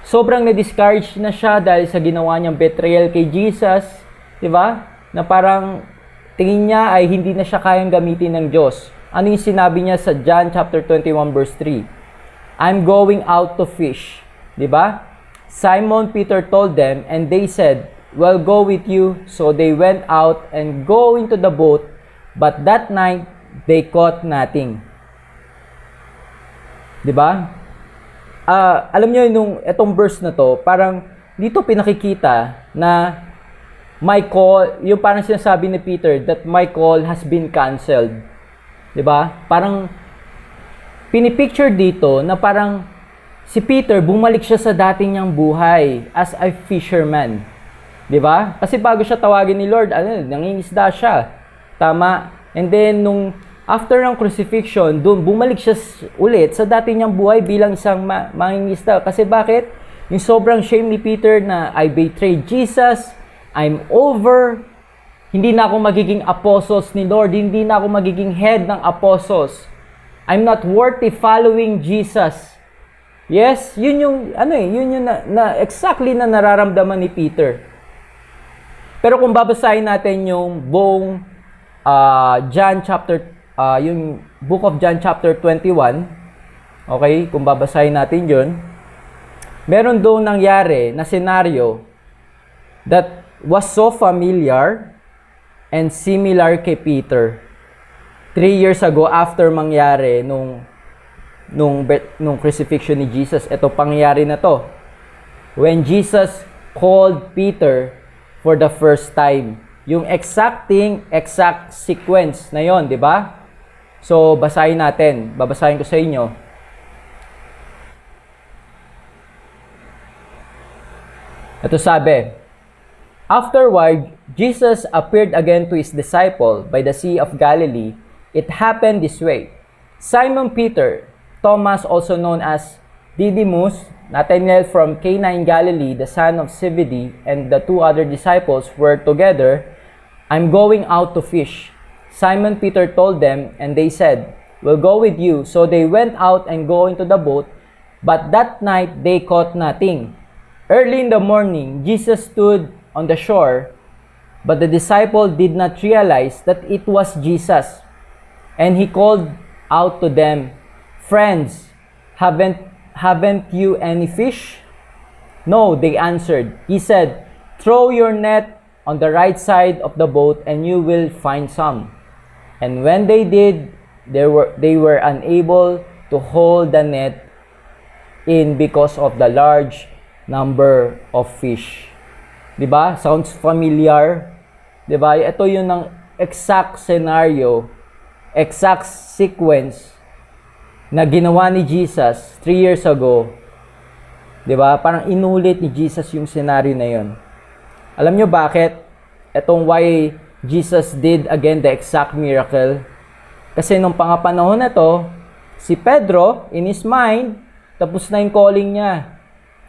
Sobrang na-discourage na siya dahil sa ginawa niyang betrayal kay Jesus, 'di ba? Na parang tingin niya ay hindi na siya kayang gamitin ng Diyos. Ano yung sinabi niya sa John chapter 21 verse 3? I'm going out to fish. Di ba? Simon Peter told them, and they said, We'll go with you. So they went out and go into the boat, but that night they caught nothing. Di ba? Uh, alam niyo nung etong verse na to, parang dito pinakikita na my call, yung parang sinasabi ni Peter that my call has been canceled. 'Di ba? Parang pinipicture dito na parang si Peter bumalik siya sa dating niyang buhay as a fisherman. 'Di ba? Kasi bago siya tawagin ni Lord, ano, nangingisda siya. Tama? And then nung after ng crucifixion, doon bumalik siya ulit sa dating niyang buhay bilang isang ma- mangingisda. Kasi bakit? Yung sobrang shame ni Peter na I betrayed Jesus, I'm over, hindi na ako magiging apostles ni Lord, hindi na ako magiging head ng apostles. I'm not worthy following Jesus. Yes, yun yung ano eh, yun yung na, na exactly na nararamdaman ni Peter. Pero kung babasahin natin yung buong uh, John chapter uh, yung book of John chapter 21, okay, kung babasahin natin 'yun, meron doon nangyari na scenario that was so familiar and similar kay Peter three years ago after mangyari nung nung nung crucifixion ni Jesus, ito pangyari na to. When Jesus called Peter for the first time. Yung exacting exact sequence na yon, di ba? So, basahin natin. Babasahin ko sa inyo. Ito sabi, Afterward, Jesus appeared again to his disciple by the Sea of Galilee It happened this way. Simon Peter, Thomas also known as Didymus, Nathanael from Cana in Galilee, the son of Zebedee, and the two other disciples were together. I'm going out to fish. Simon Peter told them, and they said, We'll go with you. So they went out and go into the boat, but that night they caught nothing. Early in the morning, Jesus stood on the shore, but the disciple did not realize that it was Jesus. And he called out to them, Friends, haven't, haven't you any fish? No, they answered. He said, Throw your net on the right side of the boat and you will find some. And when they did, they were, they were unable to hold the net in because of the large number of fish. 'Di ba? Sounds familiar. 'Di ba? Ito 'yung ng exact scenario exact sequence na ginawa ni Jesus 3 years ago, 'di ba? Parang inulit ni Jesus yung scenario na 'yon. Alam nyo bakit? Etong why Jesus did again the exact miracle. Kasi nung pangapanahon na to, si Pedro, in his mind, tapos na yung calling niya.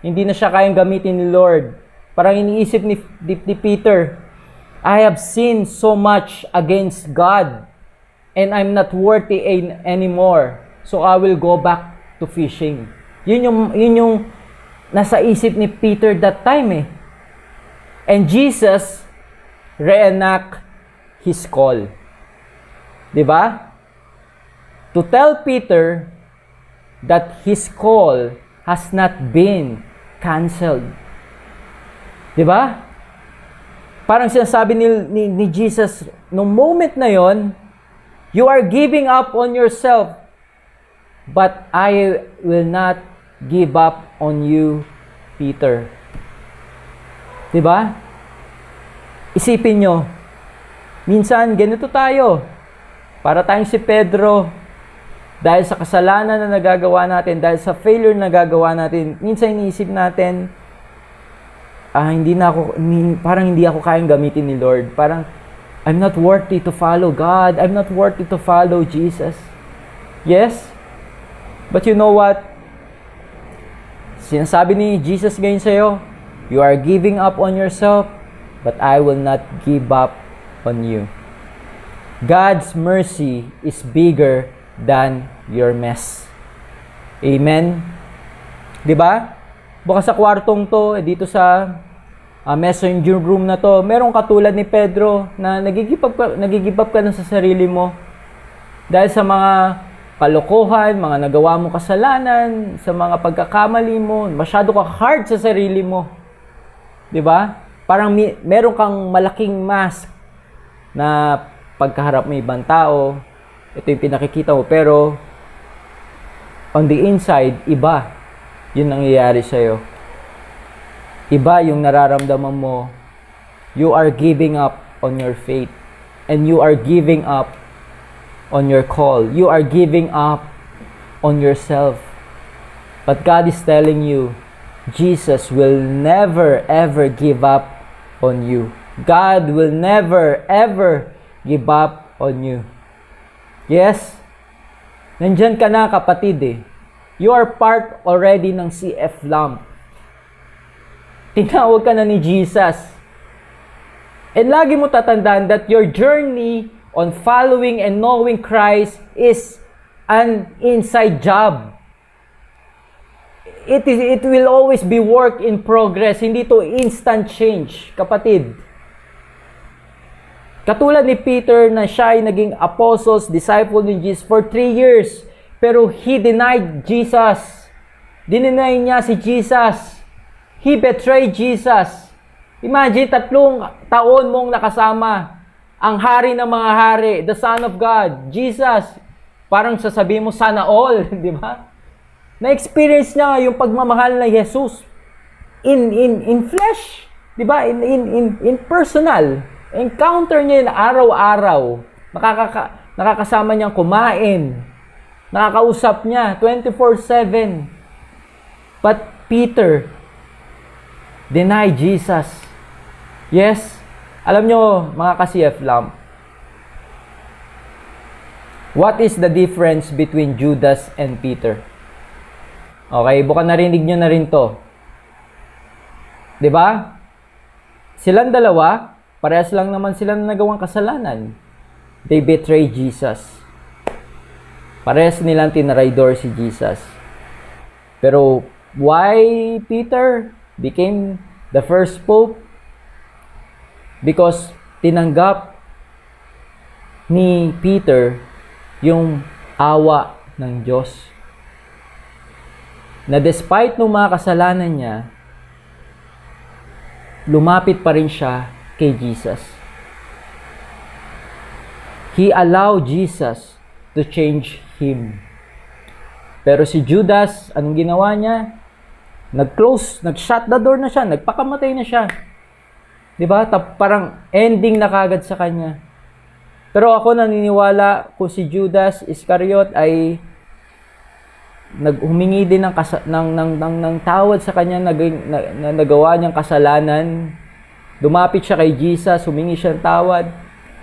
Hindi na siya kayang gamitin ni Lord. Parang iniisip ni, ni, ni Peter, I have sinned so much against God and I'm not worthy anymore. So I will go back to fishing. Yun yung, yun yung nasa isip ni Peter that time eh. And Jesus reenact his call. 'Di ba? To tell Peter that his call has not been canceled. 'Di ba? Parang sinasabi ni, ni, ni Jesus, no moment na yon, you are giving up on yourself, but I will not give up on you, Peter. 'Di ba? Isipin nyo, minsan ganito tayo. Para tayong si Pedro, dahil sa kasalanan na nagagawa natin, dahil sa failure na nagagawa natin, minsan iniisip natin, ah, hindi na ako, parang hindi ako kayang gamitin ni Lord. Parang, I'm not worthy to follow God. I'm not worthy to follow Jesus. Yes? But you know what? Sinasabi ni Jesus ngayon sa'yo, you are giving up on yourself but I will not give up on you. God's mercy is bigger than your mess. Amen? 'Di ba? Baka sa kwartong to, eh, dito sa uh, messenger room na to, merong katulad ni Pedro na nagigib up ka, nagigib up ka na sa sarili mo. Dahil sa mga kalokohan, mga nagawa mo kasalanan, sa mga pagkakamali mo, masyado ka hard sa sarili mo. 'Di ba? parang may, meron kang malaking mask na pagkaharap mo ibang tao, ito yung pinakikita mo, pero on the inside, iba yun nangyayari sa'yo. Iba yung nararamdaman mo. You are giving up on your faith. And you are giving up on your call. You are giving up on yourself. But God is telling you, Jesus will never ever give up on you. God will never, ever give up on you. Yes? Nandyan ka na kapatid eh. You are part already ng CF Lamp. Tinawag ka na ni Jesus. And lagi mo tatandaan that your journey on following and knowing Christ is an inside job it is it will always be work in progress, hindi to instant change, kapatid. Katulad ni Peter na siya ay naging apostles, disciple ni Jesus for three years. Pero he denied Jesus. Dininay niya si Jesus. He betrayed Jesus. Imagine, tatlong taon mong nakasama ang hari ng mga hari, the Son of God, Jesus. Parang sasabihin mo, sana all, di ba? Na-experience niya yung pagmamahal ng Jesus in in in flesh, 'di ba? In in in in personal. Encounter niya yun araw-araw. Nakakaka, nakakasama niyang kumain. Nakakausap niya 24/7. But Peter deny Jesus. Yes. Alam nyo, mga ka-CF lamp, what is the difference between Judas and Peter? Okay, buka narinig nyo na rin to. ba? Silang dalawa, parehas lang naman sila na nagawang kasalanan. They betrayed Jesus. Parehas nilang tinraidor si Jesus. Pero why Peter became the first pope? Because tinanggap ni Peter yung awa ng Diyos na despite ng mga kasalanan niya, lumapit pa rin siya kay Jesus. He allowed Jesus to change him. Pero si Judas, anong ginawa niya? Nag-close, nag-shut the door na siya, nagpakamatay na siya. 'Di ba? Parang ending na kagad sa kanya. Pero ako naniniwala kung si Judas Iscariot ay naghumingi din ng, kasa, ng, ng, ng, ng tawad sa kanya na, na, na nagawa niyang kasalanan. Dumapit siya kay Jesus, humingi siya ng tawad.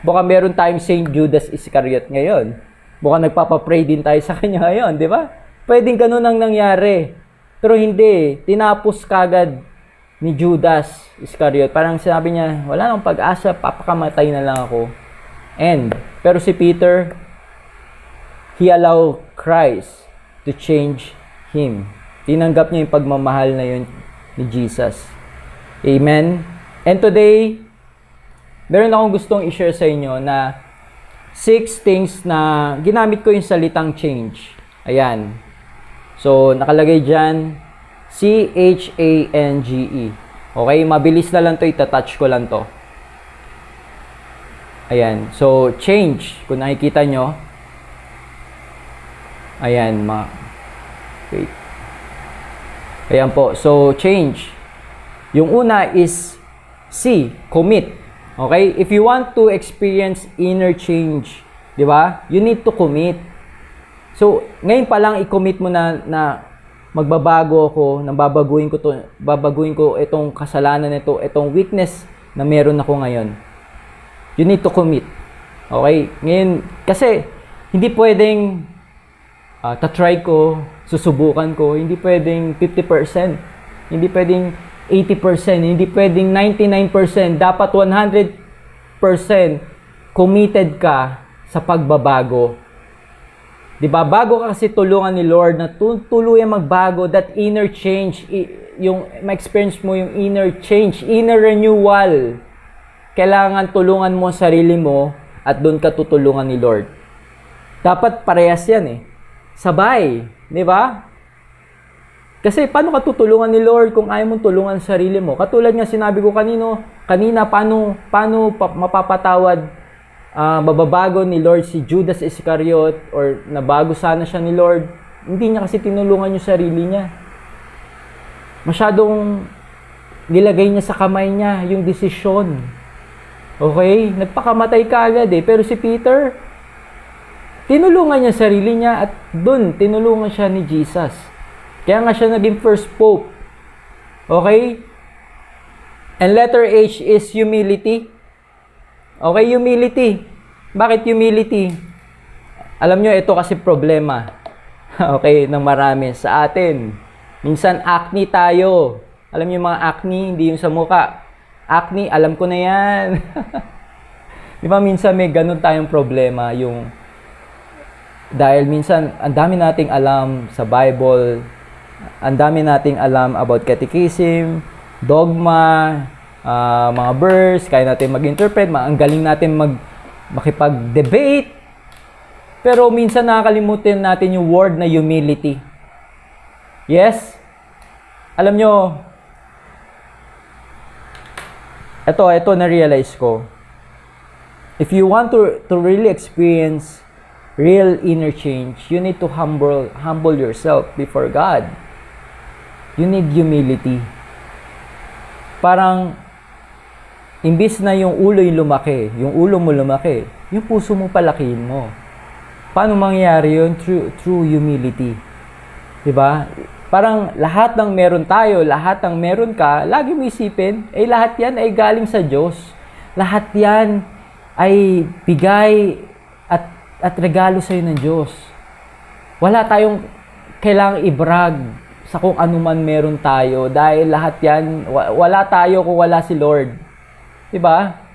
Baka meron tayong Saint Judas Iscariot ngayon. Baka nagpapapray din tayo sa kanya ngayon, di ba? Pwedeng ganun ang nangyari. Pero hindi, tinapos kagad ni Judas Iscariot. Parang sinabi niya, wala nang pag-asa, papakamatay na lang ako. And, pero si Peter, he allowed Christ to change him. Tinanggap niya yung pagmamahal na yun ni Jesus. Amen? And today, meron akong gustong i-share sa inyo na six things na ginamit ko yung salitang change. Ayan. So, nakalagay dyan, C-H-A-N-G-E. Okay, mabilis na lang to, itatouch ko lang to. Ayan. So, change. Kung nakikita nyo. Ayan, ma... Wait. Ayan po. So, change. Yung una is C, commit. Okay? If you want to experience inner change, di ba? You need to commit. So, ngayon pa lang i-commit mo na na magbabago ako, nang babaguhin ko to, babaguhin ko itong kasalanan nito, itong weakness na meron ako ngayon. You need to commit. Okay? Ngayon, kasi hindi pwedeng uh, ta-try ko, susubukan ko, hindi pwedeng 50%, hindi pwedeng 80%, hindi pwedeng 99%, dapat 100% committed ka sa pagbabago. 'Di ba? Bago ka kasi tulungan ni Lord na tuluyang magbago, that inner change, yung ma-experience mo yung inner change, inner renewal. Kailangan tulungan mo sarili mo at doon ka tutulungan ni Lord. Dapat parehas 'yan eh. Sabay, 'di ba? Kasi paano ka tutulungan ni Lord kung ayaw mong tulungan sa sarili mo? Katulad nga sinabi ko kanino, kanina paano paano pa, mapapatawad uh, mababago ni Lord si Judas Iscariot or nabago sana siya ni Lord, hindi niya kasi tinulungan yung sarili niya. Masyadong nilagay niya sa kamay niya yung desisyon. Okay? Nagpakamatay ka agad eh. Pero si Peter, tinulungan niya sarili niya at dun, tinulungan siya ni Jesus. Kaya nga siya naging first pope. Okay? And letter H is humility. Okay, humility. Bakit humility? Alam nyo, ito kasi problema. okay, ng marami sa atin. Minsan, acne tayo. Alam niyo mga acne, hindi yung sa muka. Acne, alam ko na yan. Di ba minsan may ganun tayong problema, yung dahil minsan ang dami nating alam sa Bible, ang dami nating alam about catechism, dogma, uh, mga verse, kaya natin mag-interpret, ang galing natin mag makipag-debate. Pero minsan nakakalimutan natin yung word na humility. Yes? Alam nyo, ito, ito na-realize ko. If you want to, to really experience real inner change, you need to humble, humble yourself before God. You need humility. Parang Imbis na yung ulo yung lumaki, yung ulo mo lumaki, yung puso mo palakihin mo. Paano mangyayari yun? Through, through humility. ba? Diba? Parang lahat ng meron tayo, lahat ng meron ka, lagi mo isipin, eh lahat yan ay galing sa Diyos. Lahat yan ay bigay at, at regalo sa iyo ng Diyos. Wala tayong kailangang ibrag sa kung ano man meron tayo dahil lahat yan, wala tayo kung wala si Lord. 'Di ba?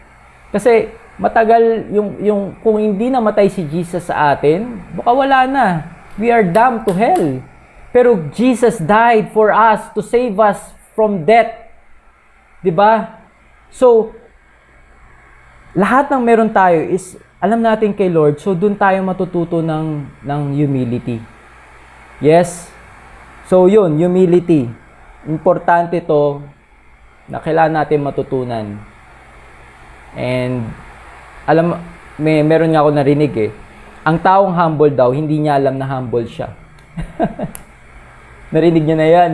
Kasi matagal yung yung kung hindi namatay si Jesus sa atin, baka wala na. We are damned to hell. Pero Jesus died for us to save us from death. 'Di ba? So lahat ng meron tayo is alam natin kay Lord, so doon tayo matututo ng ng humility. Yes. So yun, humility. Importante 'to na kailangan natin matutunan. And alam may meron nga ako narinig eh. Ang taong humble daw, hindi niya alam na humble siya. narinig niya na 'yan.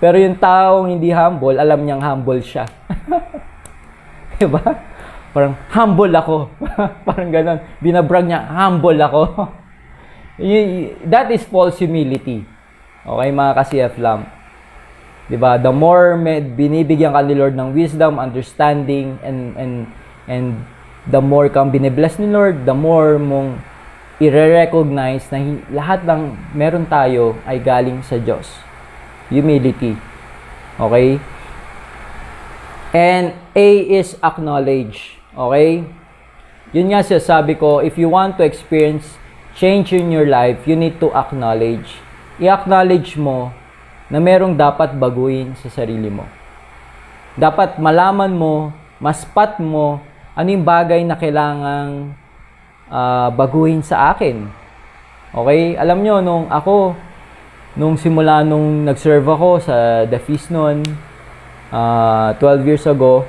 Pero yung taong hindi humble, alam niyang humble siya. 'Di ba? parang humble ako. parang ganun. Binabrag niya, humble ako. That is false humility. Okay, mga ka-CF lamp. 'Di ba? The more may, binibigyan ka ni Lord ng wisdom, understanding and and and the more kang binibless ni Lord, the more mong i-recognize na lahat ng meron tayo ay galing sa Diyos. Humility. Okay? And A is acknowledge. Okay? Yun nga siya sabi ko, if you want to experience change in your life, you need to acknowledge. I-acknowledge mo na merong dapat baguhin sa sarili mo. Dapat malaman mo, maspat mo, ano yung bagay na kailangang uh, baguhin sa akin. Okay? Alam nyo, nung ako, nung simula nung nag-serve ako sa The Feast noon, uh, 12 years ago,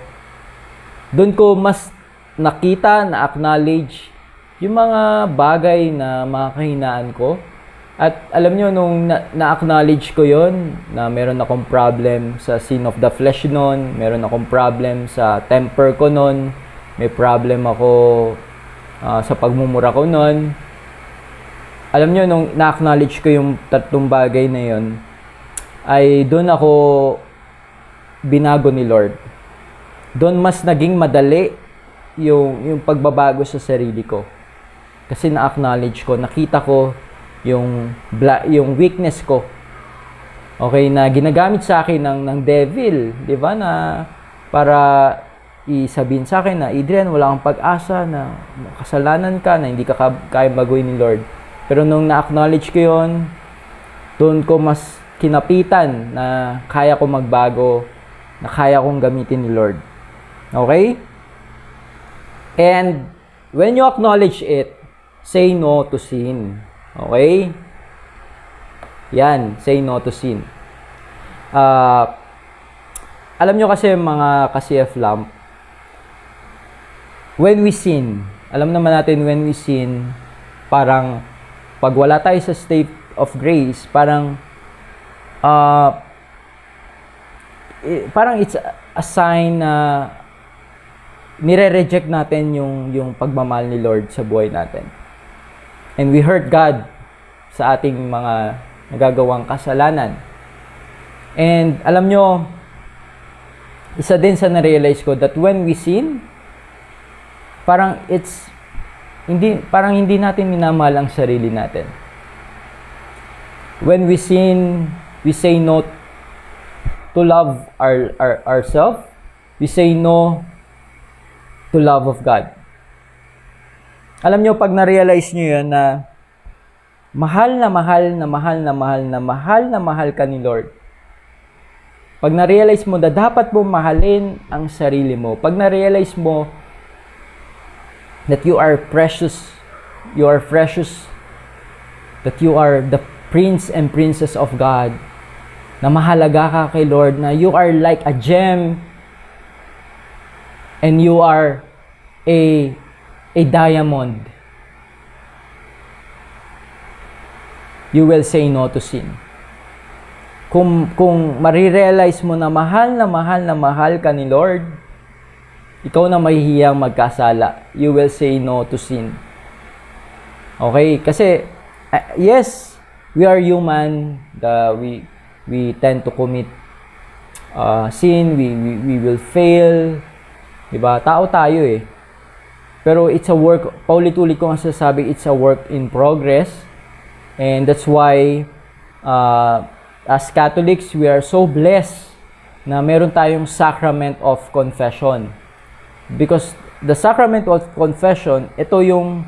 doon ko mas nakita, na-acknowledge yung mga bagay na mga kahinaan ko. At alam nyo, nung na-acknowledge ko yon na meron akong problem sa sin of the flesh noon, meron akong problem sa temper ko noon, may problem ako uh, sa pagmumura ko noon. Alam nyo, nung na-acknowledge ko yung tatlong bagay na yon ay doon ako binago ni Lord. Doon mas naging madali yung, yung pagbabago sa sarili ko. Kasi na-acknowledge ko, nakita ko yung, bla, yung weakness ko. Okay, na ginagamit sa akin ng, ng devil, di ba, na para isabihin sa akin na, Adrian, wala kang pag-asa, na kasalanan ka, na hindi ka kaya baguhin ni Lord. Pero nung na-acknowledge ko yon doon ko mas kinapitan na kaya ko magbago na kaya kong gamitin ni Lord. Okay? And when you acknowledge it, say no to sin. Okay? Yan, say no to sin. Uh, alam nyo kasi mga ka-CF lamp, when we sin, alam naman natin when we sin, parang pag wala tayo sa state of grace, parang uh, parang it's a sign na nire-reject natin yung yung pagmamahal ni Lord sa buhay natin. And we hurt God sa ating mga nagagawang kasalanan. And alam nyo, isa din sa na-realize ko that when we sin, parang it's hindi parang hindi natin minamahal ang sarili natin. When we sin, we say no to love our, our ourselves. We say no to love of God. Alam nyo, pag na-realize nyo yun na mahal na mahal na mahal na mahal na mahal na mahal ka ni Lord. Pag na-realize mo na dapat mo mahalin ang sarili mo. Pag na-realize mo that you are precious, you are precious, that you are the prince and princess of God, na mahalaga ka kay Lord, na you are like a gem and you are a a diamond. You will say no to sin. Kung, kung marirealize mo na mahal na mahal na mahal ka ni Lord, ikaw na mahihiyang magkasala. You will say no to sin. Okay? Kasi, uh, yes, we are human. The, we, we tend to commit uh, sin, we, we, we will fail. Diba? Tao tayo eh. Pero it's a work, paulit-ulit ko nga sasabi, it's a work in progress. And that's why, uh, as Catholics, we are so blessed na meron tayong sacrament of confession. Because the sacrament of confession, ito yung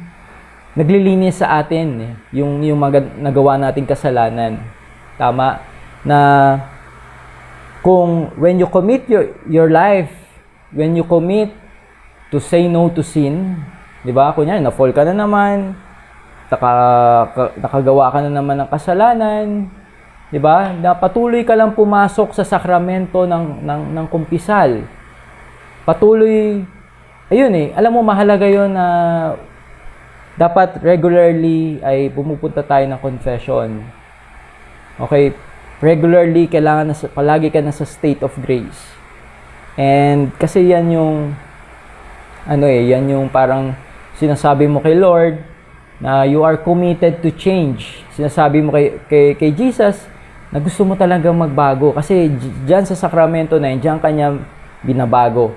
naglilinis sa atin, eh. yung, yung mga nagawa nating kasalanan. Tama? na kung when you commit your, your life, when you commit to say no to sin, di ba? Kunya, na-fall ka na naman, naka, nakagawa ka na naman ng kasalanan, di ba? Na patuloy ka lang pumasok sa sakramento ng, ng, ng kumpisal. Patuloy, ayun eh, alam mo mahalaga yon na dapat regularly ay pumupunta tayo ng confession. Okay, regularly kailangan na palagi ka na sa state of grace. And kasi yan yung ano eh, yan yung parang sinasabi mo kay Lord na you are committed to change. Sinasabi mo kay, kay, kay Jesus na gusto mo talaga magbago kasi diyan sa sakramento na yan, diyan kanya binabago.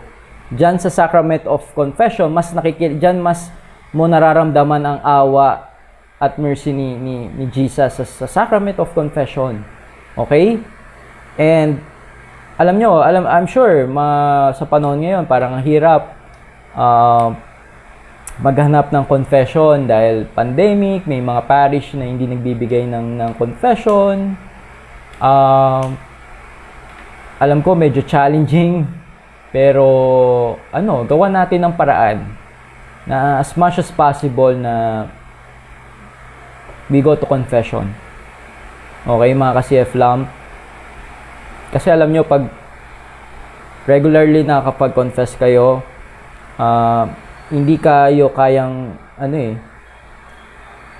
Diyan sa sacrament of confession, mas nakikita, diyan mas mo nararamdaman ang awa at mercy ni, ni, ni Jesus sa, sa sacrament of confession. Okay? And alam nyo, alam, I'm sure ma, sa panahon ngayon parang ang hirap uh, maghanap ng confession dahil pandemic, may mga parish na hindi nagbibigay ng, ng confession. Uh, alam ko medyo challenging pero ano, gawa natin ng paraan na as much as possible na we go to confession. Okay, mga ka-CF Lamp. Kasi alam nyo, pag regularly nakakapag-confess kayo, uh, hindi kayo kayang, ano eh,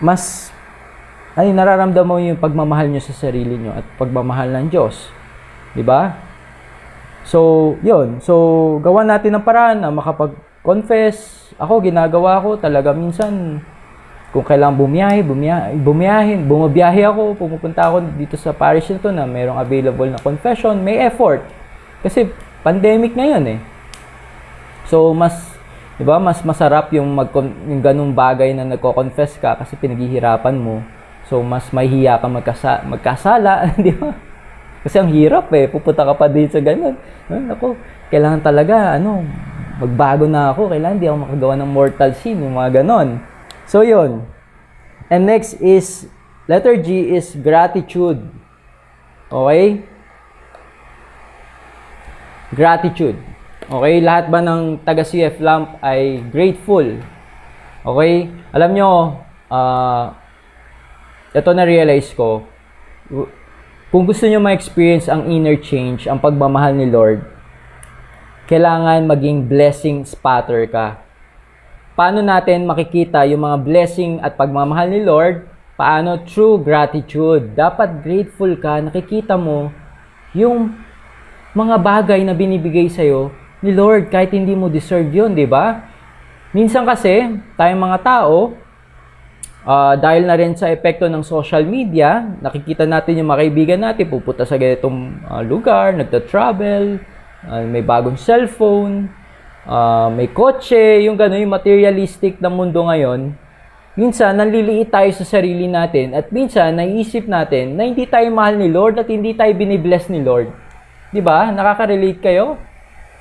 mas, ay, nararamdaman mo yung pagmamahal nyo sa sarili nyo at pagmamahal ng Diyos. Di ba? So, yun. So, gawa natin ng paraan na makapag-confess. Ako, ginagawa ko talaga minsan, kung kailangan bumiyahe, bumiyahe, bumiyahe, bumabiyahe ako, pumupunta ako dito sa parish nito na mayroong available na confession, may effort. Kasi pandemic ngayon eh. So mas 'di ba, mas masarap yung mag yung ganung bagay na nagko-confess ka kasi pinaghihirapan mo. So mas mahihiya ka magkasa, magkasala, 'di ba? Kasi ang hirap eh, pupunta ka pa dito sa ganun. Ako, kailangan talaga ano, magbago na ako, kailangan hindi ako makagawa ng mortal sin, yung mga ganon. So, yun. And next is, letter G is gratitude. Okay? Gratitude. Okay? Lahat ba ng taga-CF Lamp ay grateful? Okay? Alam nyo, uh, ito na-realize ko, kung gusto nyo ma-experience ang inner change, ang pagmamahal ni Lord, kailangan maging blessing spatter ka paano natin makikita yung mga blessing at pagmamahal ni Lord? Paano? True gratitude. Dapat grateful ka, nakikita mo yung mga bagay na binibigay sa'yo ni Lord kahit hindi mo deserve yun, di ba? Minsan kasi, tayong mga tao, uh, dahil na rin sa epekto ng social media, nakikita natin yung mga kaibigan natin, pupunta sa ganitong uh, lugar, nagta-travel, uh, may bagong cellphone, uh, may kotse, yung gano'n, yung materialistic na mundo ngayon, minsan nanliliit tayo sa sarili natin at minsan naiisip natin na hindi tayo mahal ni Lord at hindi tayo binibless ni Lord. 'Di ba? Nakaka-relate kayo?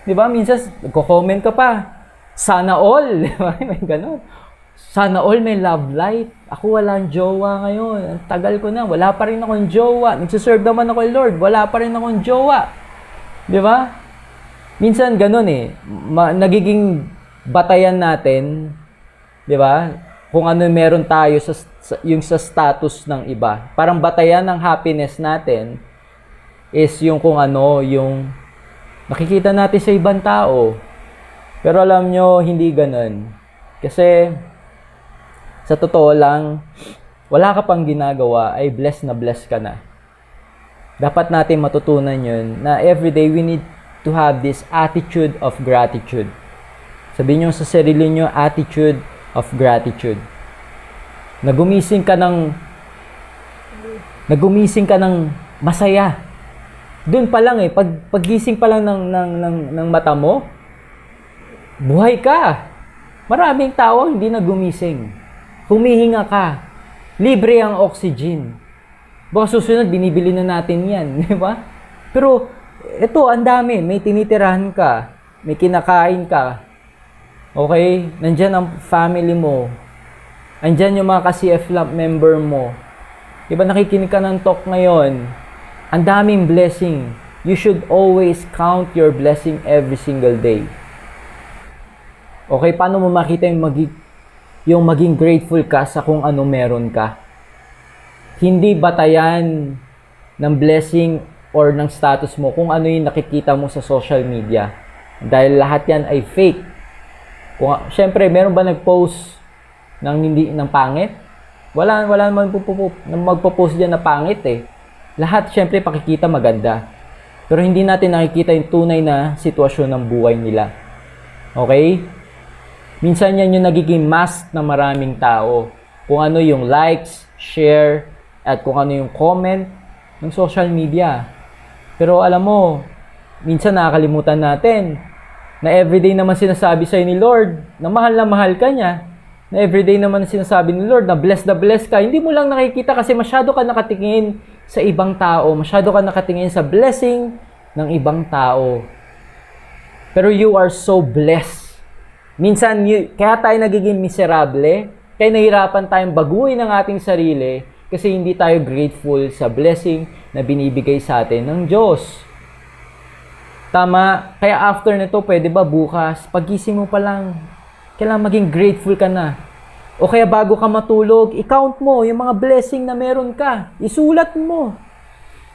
'Di ba? Minsan nagko-comment ka pa. Sana all, 'di ba? May gano'n. Sana all may love life. Ako walang jowa ngayon. Ang tagal ko na. Wala pa rin akong jowa. Nagsiserve naman ako Lord. Wala pa rin akong jowa. Di ba? minsan ganun eh, ma- nagiging batayan natin, 'di ba? Kung ano meron tayo sa, sa yung sa status ng iba. Parang batayan ng happiness natin is yung kung ano, yung nakikita natin sa ibang tao. Pero alam nyo, hindi ganun. Kasi, sa totoo lang, wala ka pang ginagawa, ay blessed na blessed ka na. Dapat natin matutunan yun na everyday we need to have this attitude of gratitude. Sabihin nyo sa sarili nyo, attitude of gratitude. Nagumising ka ng nagumising ka ng masaya. Doon pa lang eh, pag pagising pa lang ng, ng, ng, ng mata mo, buhay ka. Maraming tao hindi nagumising. Humihinga ka. Libre ang oxygen. Baka susunod, binibili na natin yan. Di ba? Pero ito, ang dami. May tinitirahan ka. May kinakain ka. Okay? Nandyan ang family mo. Andyan yung mga ka-CF member mo. Diba nakikinig ka ng talk ngayon? Ang daming blessing. You should always count your blessing every single day. Okay, paano mo makita yung, magi, yung maging grateful ka sa kung ano meron ka? Hindi batayan ng blessing or ng status mo kung ano yung nakikita mo sa social media. Dahil lahat yan ay fake. Kung, syempre, meron ba nag-post ng hindi ng pangit? Wala, wala naman magpo-post diyan na pangit eh. Lahat syempre pakikita maganda. Pero hindi natin nakikita yung tunay na sitwasyon ng buhay nila. Okay? Minsan yan yung nagiging mask ng maraming tao. Kung ano yung likes, share, at kung ano yung comment ng social media. Pero alam mo, minsan nakakalimutan natin na everyday naman sinasabi sa'yo ni Lord na mahal na mahal ka niya. Na everyday naman sinasabi ni Lord na bless na bless ka. Hindi mo lang nakikita kasi masyado ka nakatingin sa ibang tao. Masyado ka nakatingin sa blessing ng ibang tao. Pero you are so blessed. Minsan, you, kaya tayo nagiging miserable, kaya nahirapan tayong baguhin ang ating sarili kasi hindi tayo grateful sa blessing na binibigay sa atin ng Diyos. Tama, kaya after nito, pwede ba bukas, pagising mo pa lang, kailangan maging grateful ka na. O kaya bago ka matulog, i-count mo yung mga blessing na meron ka. Isulat mo.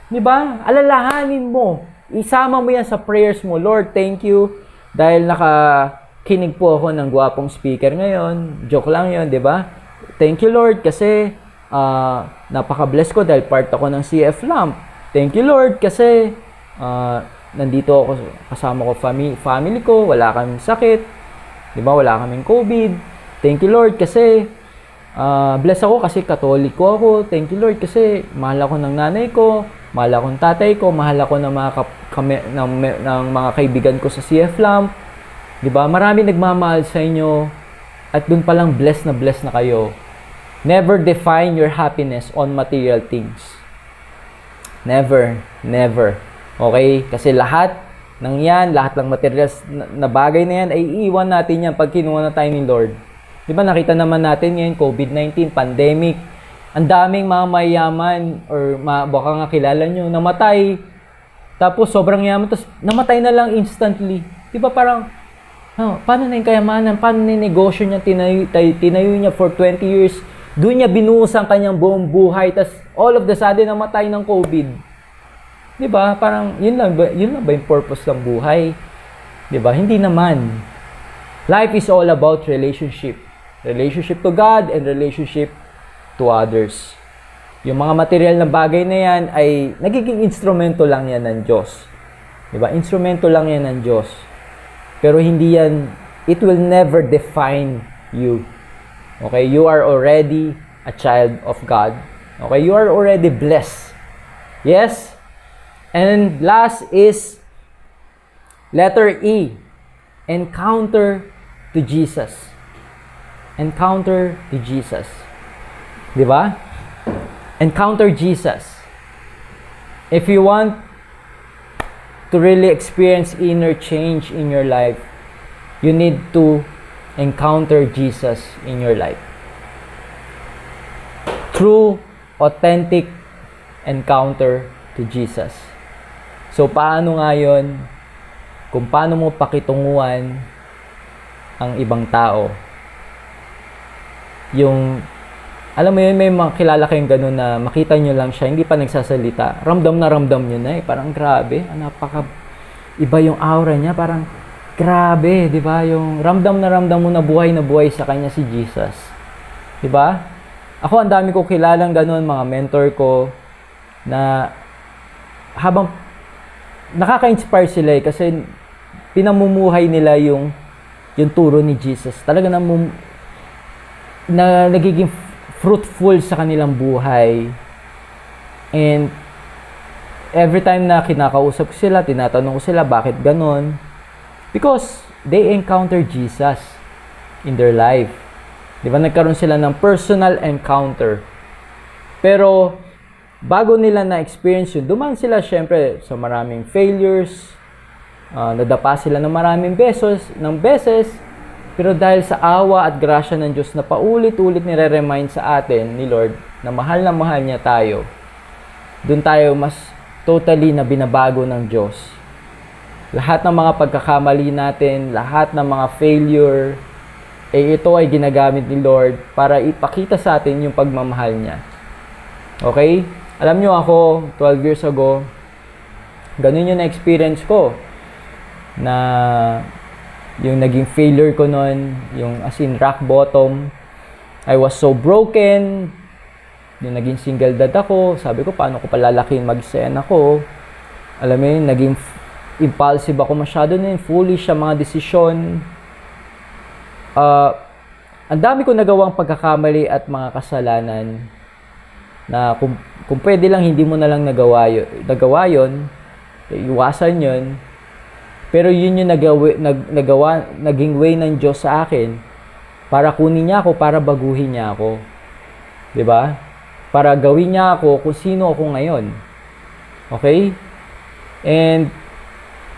'Di ba? Alalahanin mo. Isama mo yan sa prayers mo. Lord, thank you dahil nakakinig po ako ng gwapong speaker ngayon. Joke lang 'yon, 'di ba? Thank you Lord kasi uh, napaka-bless ko dahil part ako ng CF Lamp. Thank you Lord kasi uh, nandito ako kasama ko family, family ko, wala kaming sakit. 'Di ba? Wala kaming COVID Thank you Lord kasi uh, bless ako kasi katoliko ako. Thank you Lord kasi mahal ako ng nanay ko, mahal ako ng tatay ko, mahal ako ng mga kap- kami, ng, ng mga kaibigan ko sa CF Lamp. 'Di ba? Marami nagmamahal sa inyo at doon pa lang bless na bless na kayo. Never define your happiness on material things. Never, never. Okay? Kasi lahat ng yan, lahat ng materials na, na bagay na yan, ay iiwan natin yan pag kinuha na tayo ni Lord. Di ba nakita naman natin ngayon, COVID-19, pandemic, ang daming mga mayaman or ma, baka nga kilala nyo, namatay. Tapos sobrang yaman, tapos namatay na lang instantly. Di ba parang, oh, paano na yung kayamanan? Paano na yung negosyo niya? Tinayo, tinayo niya for 20 years. Doon niya binuhos ang kanyang buong buhay. Tapos all of the sudden, namatay ng COVID. Di ba? Parang, yun lang ba, yun lang ba yung purpose ng buhay? Di ba? Hindi naman. Life is all about relationship. Relationship to God and relationship to others. Yung mga material na bagay na yan ay nagiging instrumento lang yan ng Diyos. Diba? Instrumento lang yan ng Diyos. Pero hindi yan, it will never define you. Okay? You are already a child of God. Okay? You are already blessed. Yes? And last is letter E. Encounter to Jesus encounter to Jesus. Di ba? Encounter Jesus. If you want to really experience inner change in your life, you need to encounter Jesus in your life. True, authentic encounter to Jesus. So, paano nga yun? Kung paano mo pakitunguan ang ibang tao yung alam mo yun, may mga kilala kayong ganun na makita nyo lang siya, hindi pa nagsasalita. Ramdam na ramdam nyo na eh. Parang grabe. Ah, napaka, iba yung aura niya. Parang grabe, di ba? Yung ramdam na ramdam mo na buhay na buhay sa kanya si Jesus. Di ba? Ako, ang dami ko kilalang ganun, mga mentor ko, na habang nakaka-inspire sila eh, kasi pinamumuhay nila yung yung turo ni Jesus. Talaga namum, na nagiging fruitful sa kanilang buhay. And every time na kinakausap ko sila, tinatanong ko sila bakit ganon. Because they encounter Jesus in their life. Di ba nagkaroon sila ng personal encounter. Pero bago nila na-experience yun, dumaan sila syempre sa maraming failures, uh, nadapa sila ng maraming beses, ng beses, pero dahil sa awa at grasya ng Diyos na paulit-ulit nire-remind sa atin ni Lord na mahal na mahal niya tayo, doon tayo mas totally na binabago ng Diyos. Lahat ng mga pagkakamali natin, lahat ng mga failure, eh ito ay ginagamit ni Lord para ipakita sa atin yung pagmamahal niya. Okay? Alam nyo ako, 12 years ago, ganun yung na-experience ko na yung naging failure ko noon, yung as in rock bottom. I was so broken. Yung naging single dad ako, sabi ko, paano ko palalaking mag-sen ako? Alam mo yun, naging impulsive ako masyado na yun, foolish sa mga desisyon. ah, ang dami ko nagawang pagkakamali at mga kasalanan na kung, kung pwede lang hindi mo na lang nagawa yun, nagawa yun iwasan yun pero yun yung nagawa, nag, nagawa, naging way ng Diyos sa akin para kunin niya ako, para baguhin niya ako. ba? Para gawin niya ako kung sino ako ngayon. Okay? And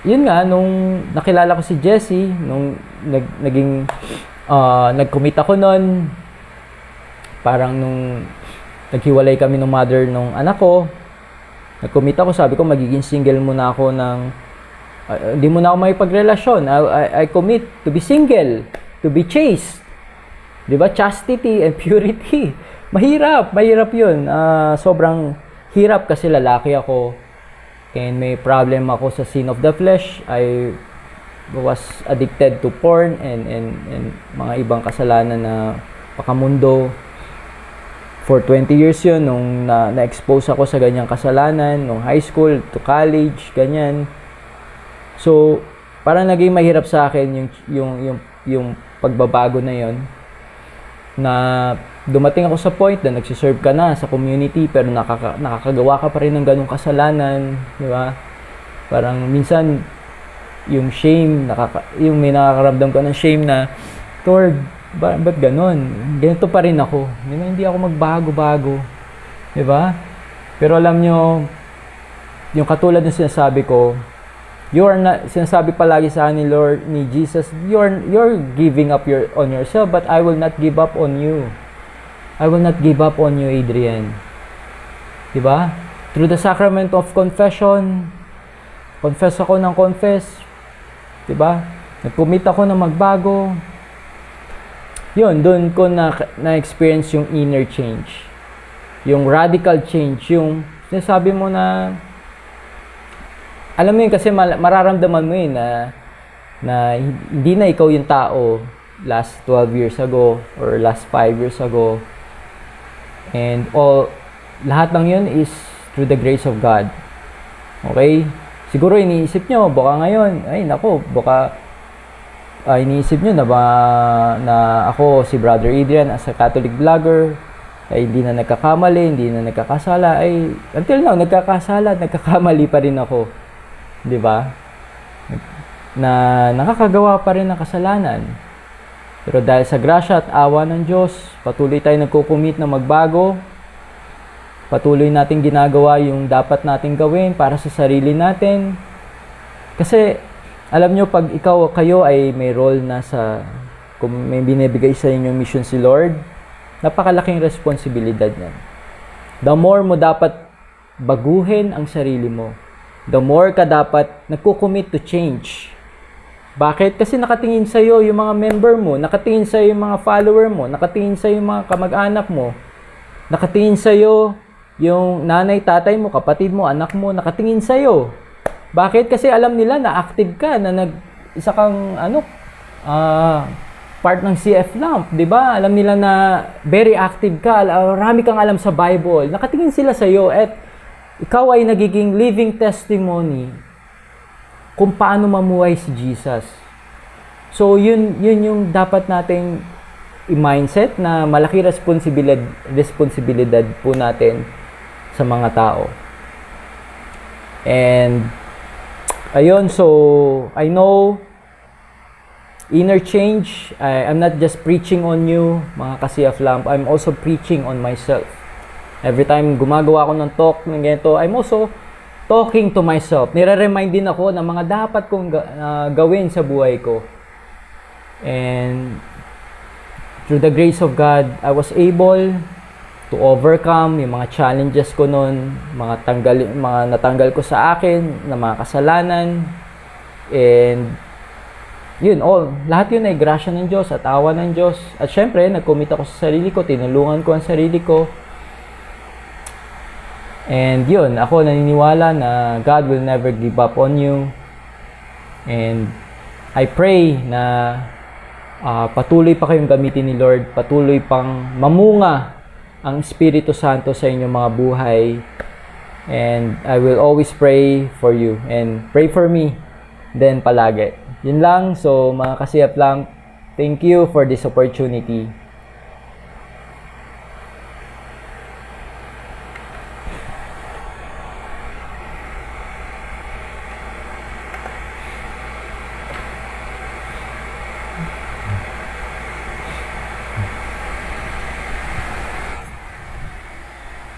yun nga nung nakilala ko si Jessie, nung nag, naging uh, nag-commit ako noon, parang nung naghiwalay kami ng mother nung anak ko, nag-commit ako, sabi ko magiging single muna ako ng uh, hindi mo na ako may pagrelasyon. I, I, I commit to be single, to be chaste. 'Di ba? Chastity and purity. Mahirap, mahirap 'yun. Uh, sobrang hirap kasi lalaki ako. And may problem ako sa sin of the flesh. I was addicted to porn and and and mga ibang kasalanan na pakamundo. For 20 years 'yun nung na, na-expose ako sa ganyang kasalanan, nung high school to college, ganyan. So, parang naging mahirap sa akin yung yung yung yung pagbabago na 'yon na dumating ako sa point na nagsiserve ka na sa community pero nakaka, nakakagawa ka pa rin ng ganong kasalanan, di ba? Parang minsan yung shame, nakaka, yung may nakakaramdam ka ng shame na, Lord, ba, ba't ganon? Ganito pa rin ako. Di ba? Hindi ako magbago-bago. Di ba? Pero alam nyo, yung katulad ng sinasabi ko, you are not sinasabi palagi sa ni Lord ni Jesus you're you're giving up your on yourself but I will not give up on you. I will not give up on you Adrian. 'di ba through the sacrament of confession confess ako ng confess. 'di ba nag-commit ako na magbago. Yun doon ko na na experience yung inner change. Yung radical change yung sinasabi mo na alam mo yun kasi mararamdaman mo yun na, na hindi na ikaw yung tao last 12 years ago or last 5 years ago. And all, lahat ng yun is through the grace of God. Okay? Siguro iniisip nyo, baka ngayon, ay nako, baka uh, iniisip nyo na ba na ako si Brother Adrian as a Catholic vlogger, ay hindi na nagkakamali, hindi na nagkakasala, ay until now, nagkakasala nagkakamali pa rin ako. 'Di ba? Na nakakagawa pa rin ng kasalanan. Pero dahil sa grasya at awa ng Diyos, patuloy tayong nagko-commit na magbago. Patuloy nating ginagawa yung dapat nating gawin para sa sarili natin. Kasi alam nyo, pag ikaw kayo ay may role na sa kung may binibigay sa inyong mission si Lord, napakalaking responsibilidad niyan. The more mo dapat baguhin ang sarili mo the more ka dapat nagko-commit to change. Bakit? Kasi nakatingin sa iyo yung mga member mo, nakatingin sa iyo yung mga follower mo, nakatingin sa iyo yung mga kamag-anak mo, nakatingin sa iyo yung nanay, tatay mo, kapatid mo, anak mo, nakatingin sa iyo. Bakit? Kasi alam nila na active ka, na nag isa kang ano, uh, part ng CF Lamp, 'di ba? Alam nila na very active ka, marami kang alam sa Bible. Nakatingin sila sa iyo at ikaw ay nagiging living testimony kung paano mamuhay si Jesus. So, yun, yun yung dapat nating i-mindset na malaki responsibilidad, responsibilidad po natin sa mga tao. And, ayun, so, I know inner change, I, I'm not just preaching on you, mga kasi of lamp, I'm also preaching on myself. Every time gumagawa ako ng talk ng ganito, I'm also talking to myself. Nire-remind din ako ng mga dapat kong uh, gawin sa buhay ko. And through the grace of God, I was able to overcome yung mga challenges ko noon, mga tanggal mga natanggal ko sa akin na mga kasalanan. And yun, all, lahat yun ay grasya ng Diyos at awa ng Diyos. At syempre, nag-commit ako sa sarili ko, tinulungan ko ang sarili ko And yun, ako naniniwala na God will never give up on you. And I pray na uh, patuloy pa kayong gamitin ni Lord, patuloy pang mamunga ang Espiritu Santo sa inyong mga buhay. And I will always pray for you and pray for me then palagi. Yun lang. So mga kasiyap lang, thank you for this opportunity.